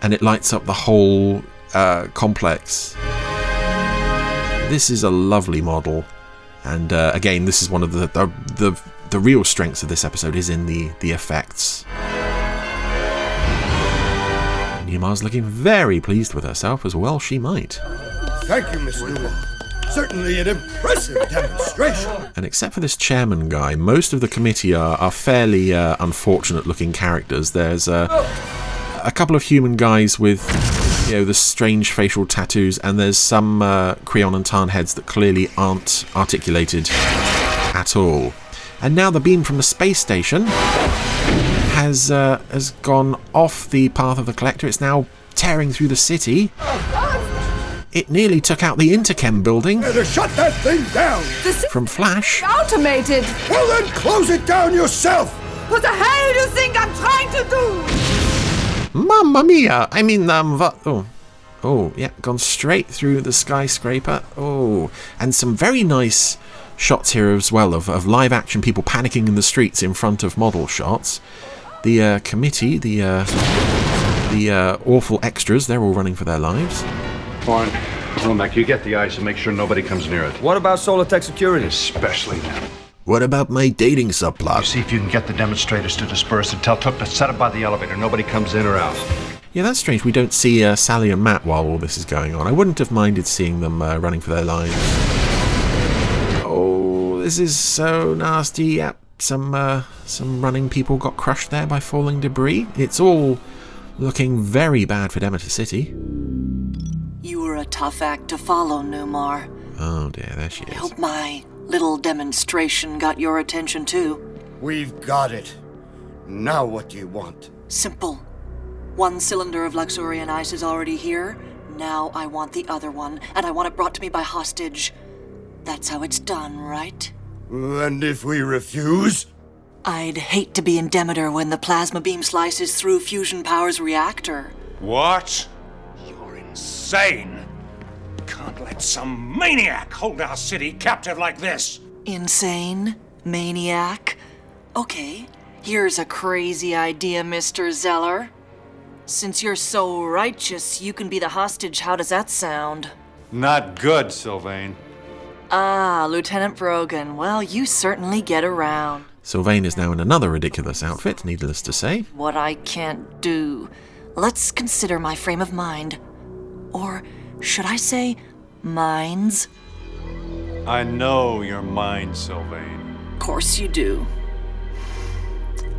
and it lights up the whole uh, complex. This is a lovely model, and uh, again, this is one of the, the the the real strengths of this episode is in the the effects. Newmar's looking very pleased with herself, as well she might. Thank you, Miss Newmar. Certainly an impressive demonstration. And except for this chairman guy, most of the committee are, are fairly uh, unfortunate looking characters. There's uh, a couple of human guys with, you know, the strange facial tattoos, and there's some uh, Creon and Tarn heads that clearly aren't articulated at all. And now the beam from the space station has uh, has gone off the path of the collector. It's now tearing through the city. It nearly took out the Interchem building Better shut that thing down. from Flash. Automated! Well, then close it down yourself. What the hell do you think I'm trying to do? Mamma mia! I mean, um, what? Oh, oh, yeah, gone straight through the skyscraper. Oh, and some very nice shots here as well of, of live action people panicking in the streets in front of model shots. The uh, committee, the uh, the uh, awful extras, they're all running for their lives. Fine. Romek, you get the ice and make sure nobody comes near it. What about Solartech security? Especially them. What about my dating You subplot? see if you can get the demonstrators to disperse and tell Took to set up by the elevator. Nobody comes in or out. Yeah, that's strange. We don't see uh, Sally and Matt while all this is going on. I wouldn't have minded seeing them uh, running for their lives. This is so nasty. Yep, some uh, some running people got crushed there by falling debris. It's all looking very bad for Demeter City. You were a tough act to follow, Newmar. Oh dear, there she is. I hope my little demonstration got your attention too. We've got it. Now what do you want? Simple. One cylinder of Luxurian ice is already here. Now I want the other one, and I want it brought to me by hostage. That's how it's done, right? And if we refuse? I'd hate to be in Demeter when the plasma beam slices through Fusion Power's reactor. What? You're insane. Can't let some maniac hold our city captive like this. Insane? Maniac? Okay, here's a crazy idea, Mr. Zeller. Since you're so righteous, you can be the hostage. How does that sound? Not good, Sylvain. Ah, Lieutenant Brogan. Well, you certainly get around. Sylvain is now in another ridiculous outfit, needless to say. What I can't do. Let's consider my frame of mind. Or should I say, minds? I know your mind, Sylvain. Of course you do.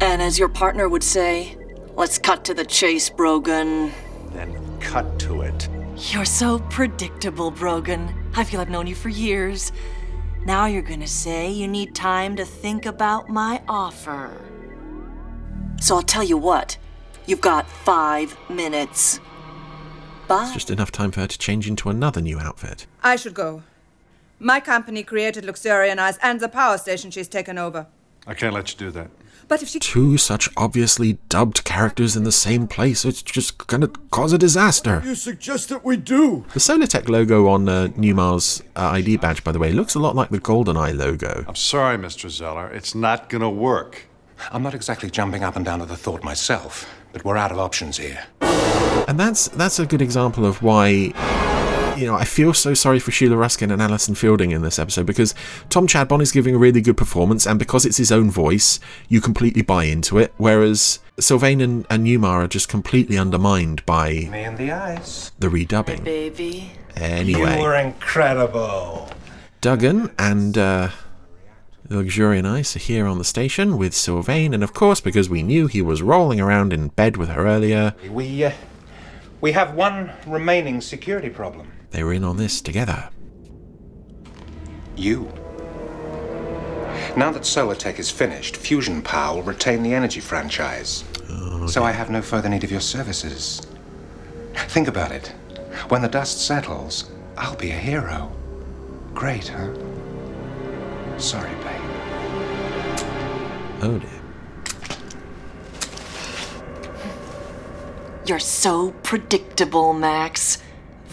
And as your partner would say, let's cut to the chase, Brogan. Then cut to it. You're so predictable, Brogan. I feel I've known you for years. Now you're gonna say you need time to think about my offer. So I'll tell you what. You've got five minutes. Bye. It's just enough time for her to change into another new outfit. I should go. My company created Luxurian Ice and the power station she's taken over. I can't let you do that. But if she. Two such obviously dubbed characters in the same place, it's just gonna cause a disaster. You suggest that we do? The Solartech logo on uh, Newmar's uh, ID badge, by the way, looks a lot like the GoldenEye logo. I'm sorry, Mr. Zeller. It's not gonna work. I'm not exactly jumping up and down at the thought myself, but we're out of options here. And that's that's a good example of why you know, I feel so sorry for Sheila Ruskin and Alison Fielding in this episode because Tom Chadbon is giving a really good performance, and because it's his own voice, you completely buy into it. Whereas Sylvain and, and Newmar are just completely undermined by Me and the ice. the redubbing. Baby. Anyway, You were incredible. Duggan and uh, the Luxurian Ice are here on the station with Sylvain, and of course, because we knew he was rolling around in bed with her earlier, We, uh, we have one remaining security problem. They were in on this together. You. Now that Solartech is finished, Fusion Power will retain the energy franchise. Oh, so I have no further need of your services. Think about it. When the dust settles, I'll be a hero. Great, huh? Sorry, babe. Oh dear. You're so predictable, Max.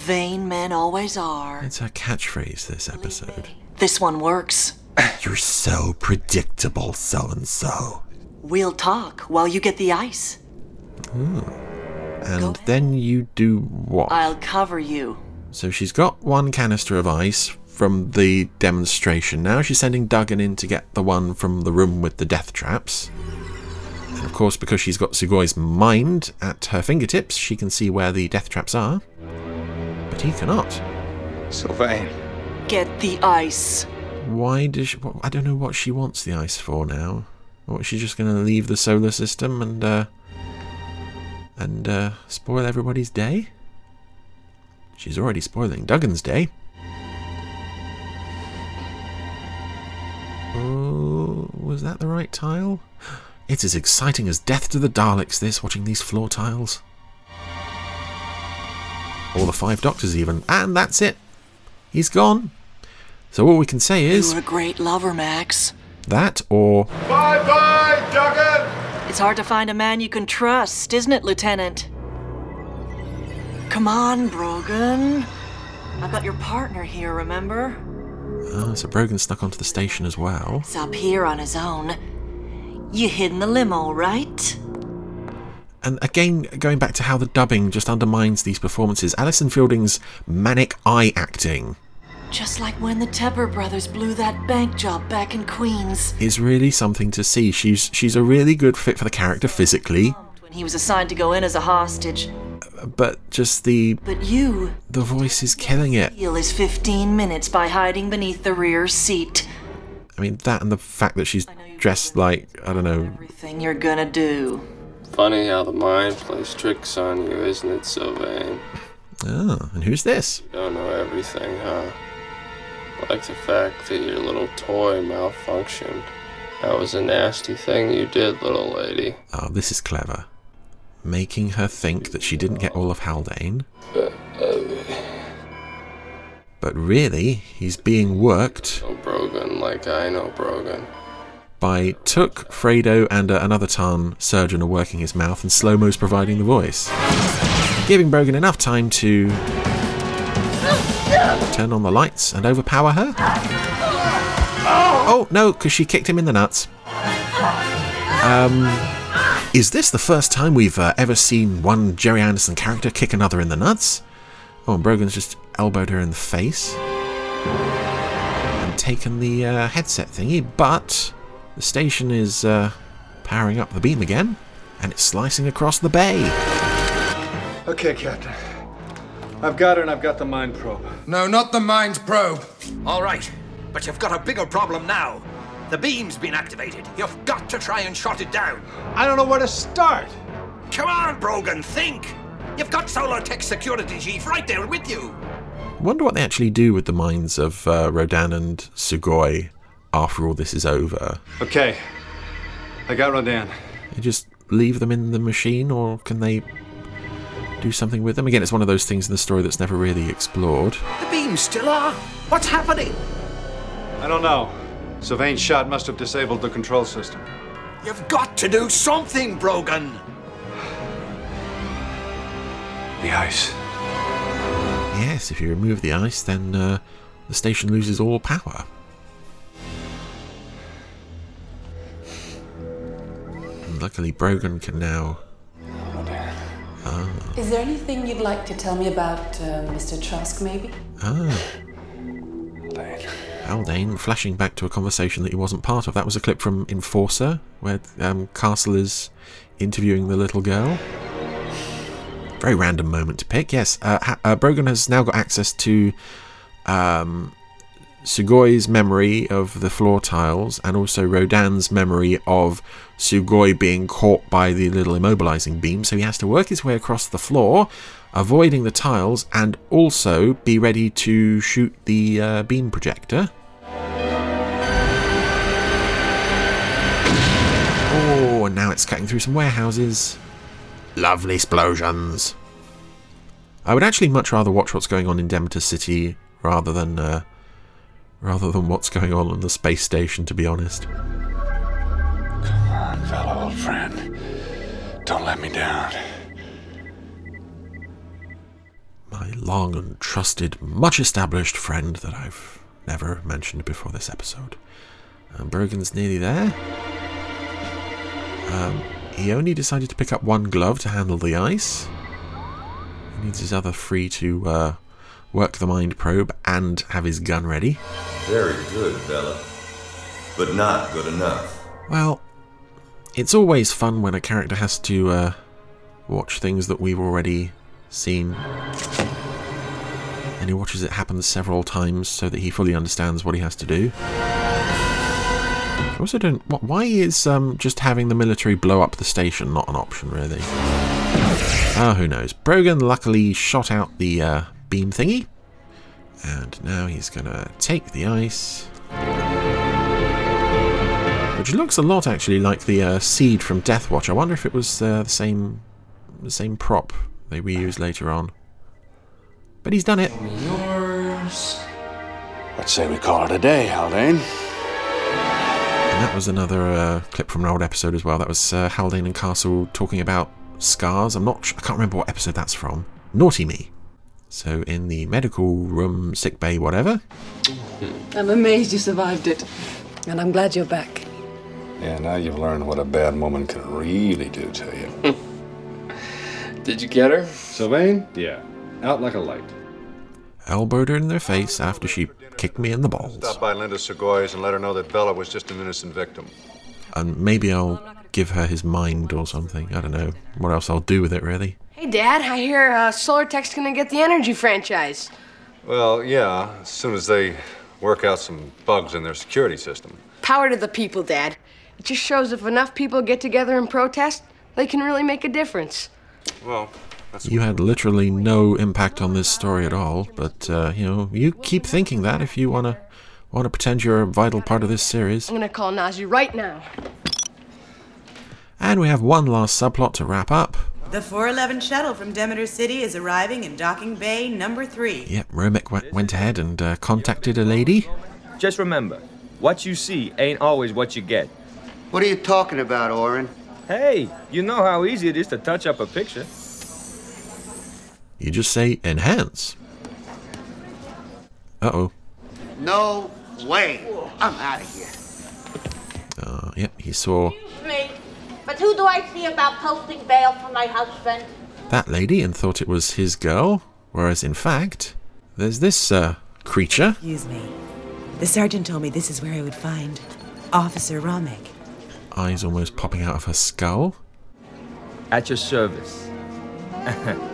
Vain men always are. It's her catchphrase this episode. This one works. You're so predictable, so and so. We'll talk while you get the ice. Hmm. And then you do what? I'll cover you. So she's got one canister of ice from the demonstration. Now she's sending Duggan in to get the one from the room with the death traps. And of course, because she's got Sugoi's mind at her fingertips, she can see where the death traps are. But he cannot. Sylvain. Get the ice. Why does she, I don't know what she wants the ice for now. What, is she just going to leave the solar system and uh, and uh, spoil everybody's day? She's already spoiling Duggan's day. Oh, was that the right tile? It's as exciting as Death to the Daleks, this, watching these floor tiles. All the five doctors, even. And that's it. He's gone. So all we can say is You're a great lover, Max. that or Bye bye, Duggan! It's hard to find a man you can trust, isn't it, Lieutenant? Come on, Brogan. I've got your partner here, remember? Oh, so Brogan snuck onto the station as well. He's up here on his own. You hid in the limo, right? And again, going back to how the dubbing just undermines these performances, Alison Fielding's manic eye acting Just like when the Tepper brothers blew that bank job back in Queens. is really something to see. She's she's a really good fit for the character physically, When he was assigned to go in as a hostage. but just the But you the voice is killing it. heal his 15 minutes by hiding beneath the rear seat. I mean, that and the fact that she's dressed like I don't know. Everything you're gonna do. Funny how the mind plays tricks on you, isn't it, Sylvain? Oh, and who's this? You don't know everything, huh? Like the fact that your little toy malfunctioned. That was a nasty thing you did, little lady. Oh, this is clever. Making her think that she didn't get all of Haldane, but really he's being worked know Brogan like I know Brogan. By Took, Fredo, and uh, another Tarn surgeon are working his mouth, and Slomo's providing the voice. Giving Brogan enough time to turn on the lights and overpower her. Oh, no, because she kicked him in the nuts. Um, is this the first time we've uh, ever seen one Gerry Anderson character kick another in the nuts? Oh, and Brogan's just elbowed her in the face and taken the uh, headset thingy, but the station is uh, powering up the beam again, and it's slicing across the bay. Okay, Captain. I've got her and I've got the mind probe. No, not the mind probe. All right, but you've got a bigger problem now. The beam's been activated. You've got to try and shut it down. I don't know where to start. Come on, Brogan, think. You've got Solar Tech security chief right there with you. I wonder what they actually do with the minds of uh, Rodan and Sugoi after all this is over. Okay. I got Rodan. They just leave them in the machine, or can they do something with them? Again, it's one of those things in the story that's never really explored. The beam's still are. What's happening? I don't know. Sylvain's shot must have disabled the control system. You've got to do something, Brogan. The ice. Yes, if you remove the ice, then uh, the station loses all power. And luckily, Brogan can now. Ah, Is there anything you'd like to tell me about uh, Mr. Trask, maybe? ah. Haldane flashing back to a conversation that he wasn't part of. That was a clip from Enforcer, where um, Castle is interviewing the little girl. Very random moment to pick. Yes, uh, ha- uh, Brogan has now got access to um, Sugoi's memory of the floor tiles and also Rodan's memory of Sugoi being caught by the little immobilizing beam. So he has to work his way across the floor, avoiding the tiles, and also be ready to shoot the uh, beam projector. Oh, and now it's cutting through some warehouses. Lovely explosions. I would actually much rather watch what's going on in Demeter City rather than uh, rather than what's going on on the space station. To be honest, friend. Don't let me down. my long and trusted, much established friend that I've never mentioned before this episode. Um, Brogan's nearly there. Um, he only decided to pick up one glove to handle the ice. He needs his other three to uh, work the mind probe and have his gun ready. Very good, Bella. But not good enough. Well, it's always fun when a character has to uh, watch things that we've already seen. And he watches it happen several times so that he fully understands what he has to do. I also don't. Why is um, just having the military blow up the station not an option, really? Ah, who knows? Brogan luckily shot out the uh, beam thingy. And now he's gonna take the ice. Which looks a lot actually like the uh, seed from Deathwatch. I wonder if it was uh, the same the same prop they reused later on. But he's done it. Yours. Let's say we call it a day, Haldane. And that was another uh, clip from an old episode as well. That was uh, Haldane and Castle talking about scars. I'm not. I can't remember what episode that's from. Naughty me. So in the medical room, sick bay, whatever. I'm amazed you survived it. And I'm glad you're back. Yeah, now you've learned what a bad woman can really do to you. Did you get her? Sylvain? Yeah. Out like a light. Elbowed her in the face after she kicked me in the balls. Stop by Linda Segoy's and let her know that Bella was just an innocent victim. And maybe I'll give her his mind or something. I don't know what else I'll do with it really. Hey, Dad, I hear uh, Solar Tech's gonna get the energy franchise. Well, yeah, as soon as they work out some bugs in their security system. Power to the people, Dad. It just shows if enough people get together and protest, they can really make a difference. Well, that's You had literally no impact on this story at all, but uh, you know you keep thinking that if you wanna wanna pretend you're a vital part of this series. I'm gonna call Nazi right now. And we have one last subplot to wrap up. The 411 shuttle from Demeter City is arriving in docking bay number three. Yep, Romek went, went ahead and uh, contacted a lady. Just remember, what you see ain't always what you get. What are you talking about, Oren? Hey, you know how easy it is to touch up a picture. You just say enhance. Uh oh. No way. I'm out of here. Uh, yep, he saw Excuse me. But who do I see about posting bail for my husband? that lady and thought it was his girl, whereas in fact, there's this uh, creature. Excuse me. The sergeant told me this is where I would find Officer Romek. Eyes almost popping out of her skull. At your service.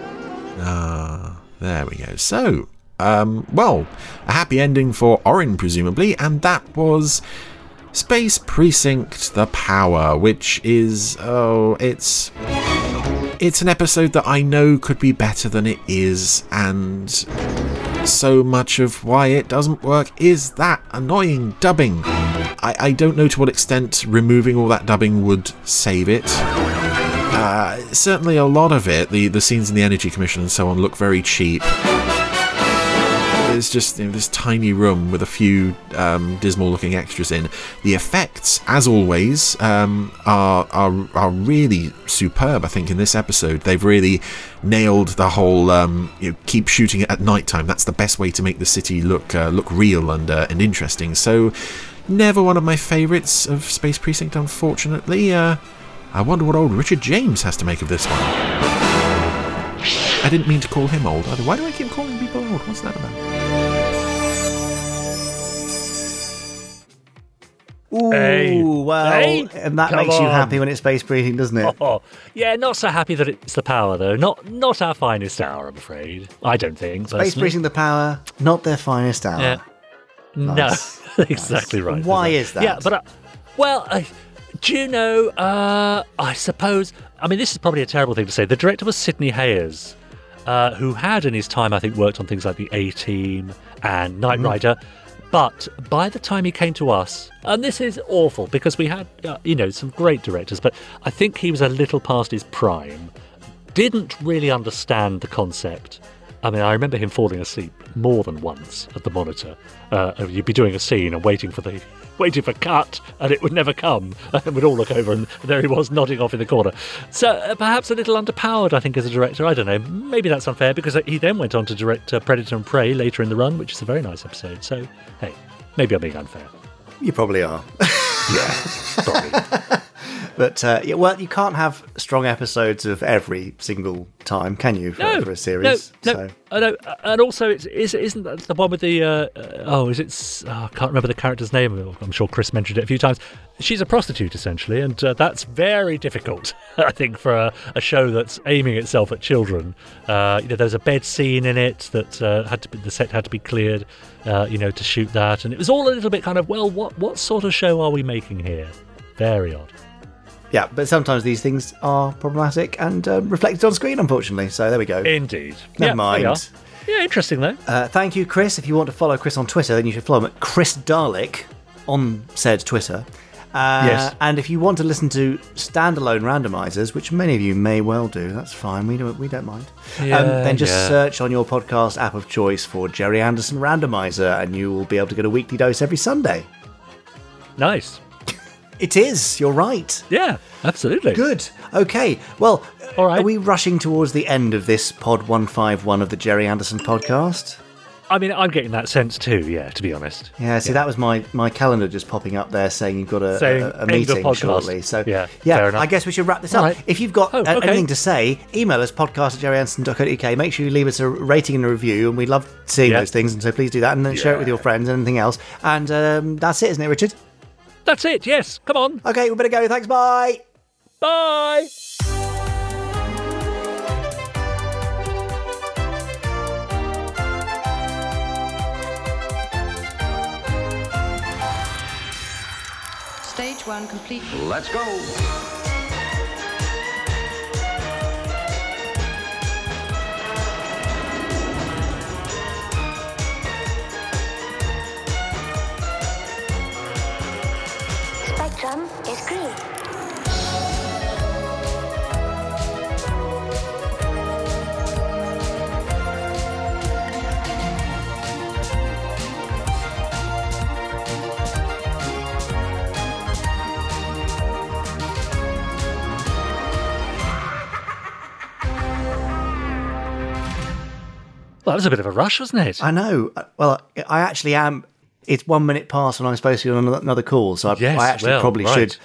Ah, There we go. So, um, well, a happy ending for Orin, presumably, and that was Space Precinct The Power, which is, oh, it's. It's an episode that I know could be better than it is, and so much of why it doesn't work is that annoying dubbing. I, I don't know to what extent removing all that dubbing would save it. Uh, certainly, a lot of it, the, the scenes in the Energy Commission and so on, look very cheap. There's just you know, this tiny room with a few um, dismal-looking extras in. The effects, as always, um, are, are are really superb. I think in this episode they've really nailed the whole um, you know, keep shooting it at night time. That's the best way to make the city look uh, look real and uh, and interesting. So, never one of my favourites of Space Precinct, unfortunately. Uh, I wonder what old Richard James has to make of this one. I didn't mean to call him old either. Why do I keep calling people old? What's that about? Ooh, Hey. well, Hey, and that come makes you happy when it's Space Precinct, doesn't it? Oh, yeah, not so happy that it's the power though. Not not our finest hour, I'm afraid. I don't think. Space personally. breathing the power, not their finest hour. Yeah. Nice. No, exactly right. Why is that? Yeah, but uh, well, I, do you know? Uh, I suppose. I mean, this is probably a terrible thing to say. The director was Sidney Hayes, uh, who had in his time, I think, worked on things like The A Team and Knight Mm. Rider. But by the time he came to us, and this is awful because we had, uh, you know, some great directors, but I think he was a little past his prime. Didn't really understand the concept. I mean, I remember him falling asleep more than once at the monitor. Uh, you'd be doing a scene and waiting for the waiting for cut, and it would never come. And we'd all look over, and there he was nodding off in the corner. So uh, perhaps a little underpowered, I think, as a director. I don't know. Maybe that's unfair because he then went on to direct uh, Predator and Prey later in the run, which is a very nice episode. So hey, maybe I'm being unfair. You probably are. Yeah, probably. But uh, yeah, well, you can't have strong episodes of every single time, can you, for, No, for a series? No, so. no, And also, it's is, isn't that the one with the? Uh, uh, oh, is it? oh, I can't remember the character's name. I'm sure Chris mentioned it a few times. She's a prostitute essentially, and uh, that's very difficult. I think for a, a show that's aiming itself at children. Uh, you know, there's a bed scene in it that uh, had to be the set had to be cleared. Uh, you know, to shoot that, and it was all a little bit kind of well, what what sort of show are we making here? Very odd. Yeah, but sometimes these things are problematic and uh, reflected on screen, unfortunately. So there we go. Indeed. Never Yeah, there we are. mind. Yeah, interesting though. Uh, thank you, Chris. If you want to follow Chris on Twitter, then you should follow him at Chris Dalek on said Twitter. Uh, Yes. And if you want to listen to standalone randomizers, which many of you may well do, that's fine. We don't we don't mind. Yeah, um, then just yeah. search on your podcast app of choice for Gerry Anderson Randomizer, and you will be able to get a weekly dose every Sunday. Nice. It is. You're right. Yeah, absolutely. Good. Okay. Well, All right. are we rushing towards the end of this pod 151 of the Gerry Anderson podcast? I mean, I'm getting that sense too. Yeah, to be honest. Yeah, see, that was my, my calendar just popping up there saying you've got a, Saying a, a meeting shortly. So, Yeah, yeah fair enough. I guess we should wrap this All up. right. If you've got Oh, okay. anything to say, email us podcast at gerryanderson.co.uk. Make sure you leave us a rating and a review, and we love seeing Yeah. those things. And so please do that, and then share it with your friends and anything else. And um, that's it, isn't it, Richard? That's it. Yes. Come on. Okay, we better go. Thanks. Bye. Bye. Stage one complete. Let's go. Spectrum is green. Well, that was a bit of a rush, wasn't it? I know. Well, I actually am. It's one minute past when I'm supposed to be on another- call, so I, Yes, I actually well, probably right. should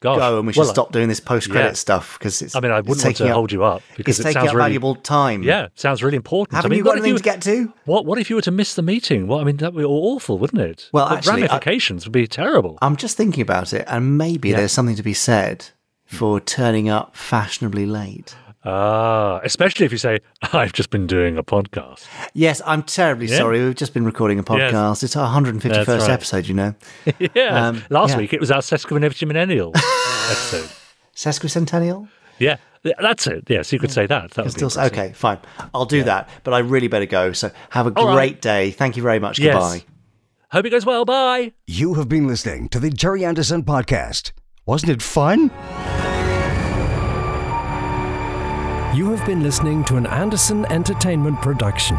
Gosh. go and we should Well, stop doing this post-credit yeah. stuff because it's. I mean, I wouldn't want taking to up- hold you up because it's it taking up really valuable time. Yeah, sounds really important. Haven't I mean, you got what if anything to get to? What What if you were to miss the meeting? What I mean, that would be awful, wouldn't it? Well, The actually, I- ramifications would be terrible. I'm just thinking about it, and maybe Yeah. there's something to be said for turning up fashionably late. Ah, especially if you say, I've just been doing a podcast. Yes, I'm terribly Yeah. sorry. We've just been recording a Yes. podcast. It's our 151st right. episode, you know. yeah. Um, Last yeah. week it was our sesquicentennial episode. Sesquicentennial? Yeah, that's it. Yes, you could say that. That would be still okay, fine. I'll do that, but I really better go. So have a All great right. day. Thank you very much. Yes. Goodbye. Hope it goes well. Bye. You have been listening to the Gerry Anderson Podcast. Wasn't it fun? You have been listening to an Anderson Entertainment production.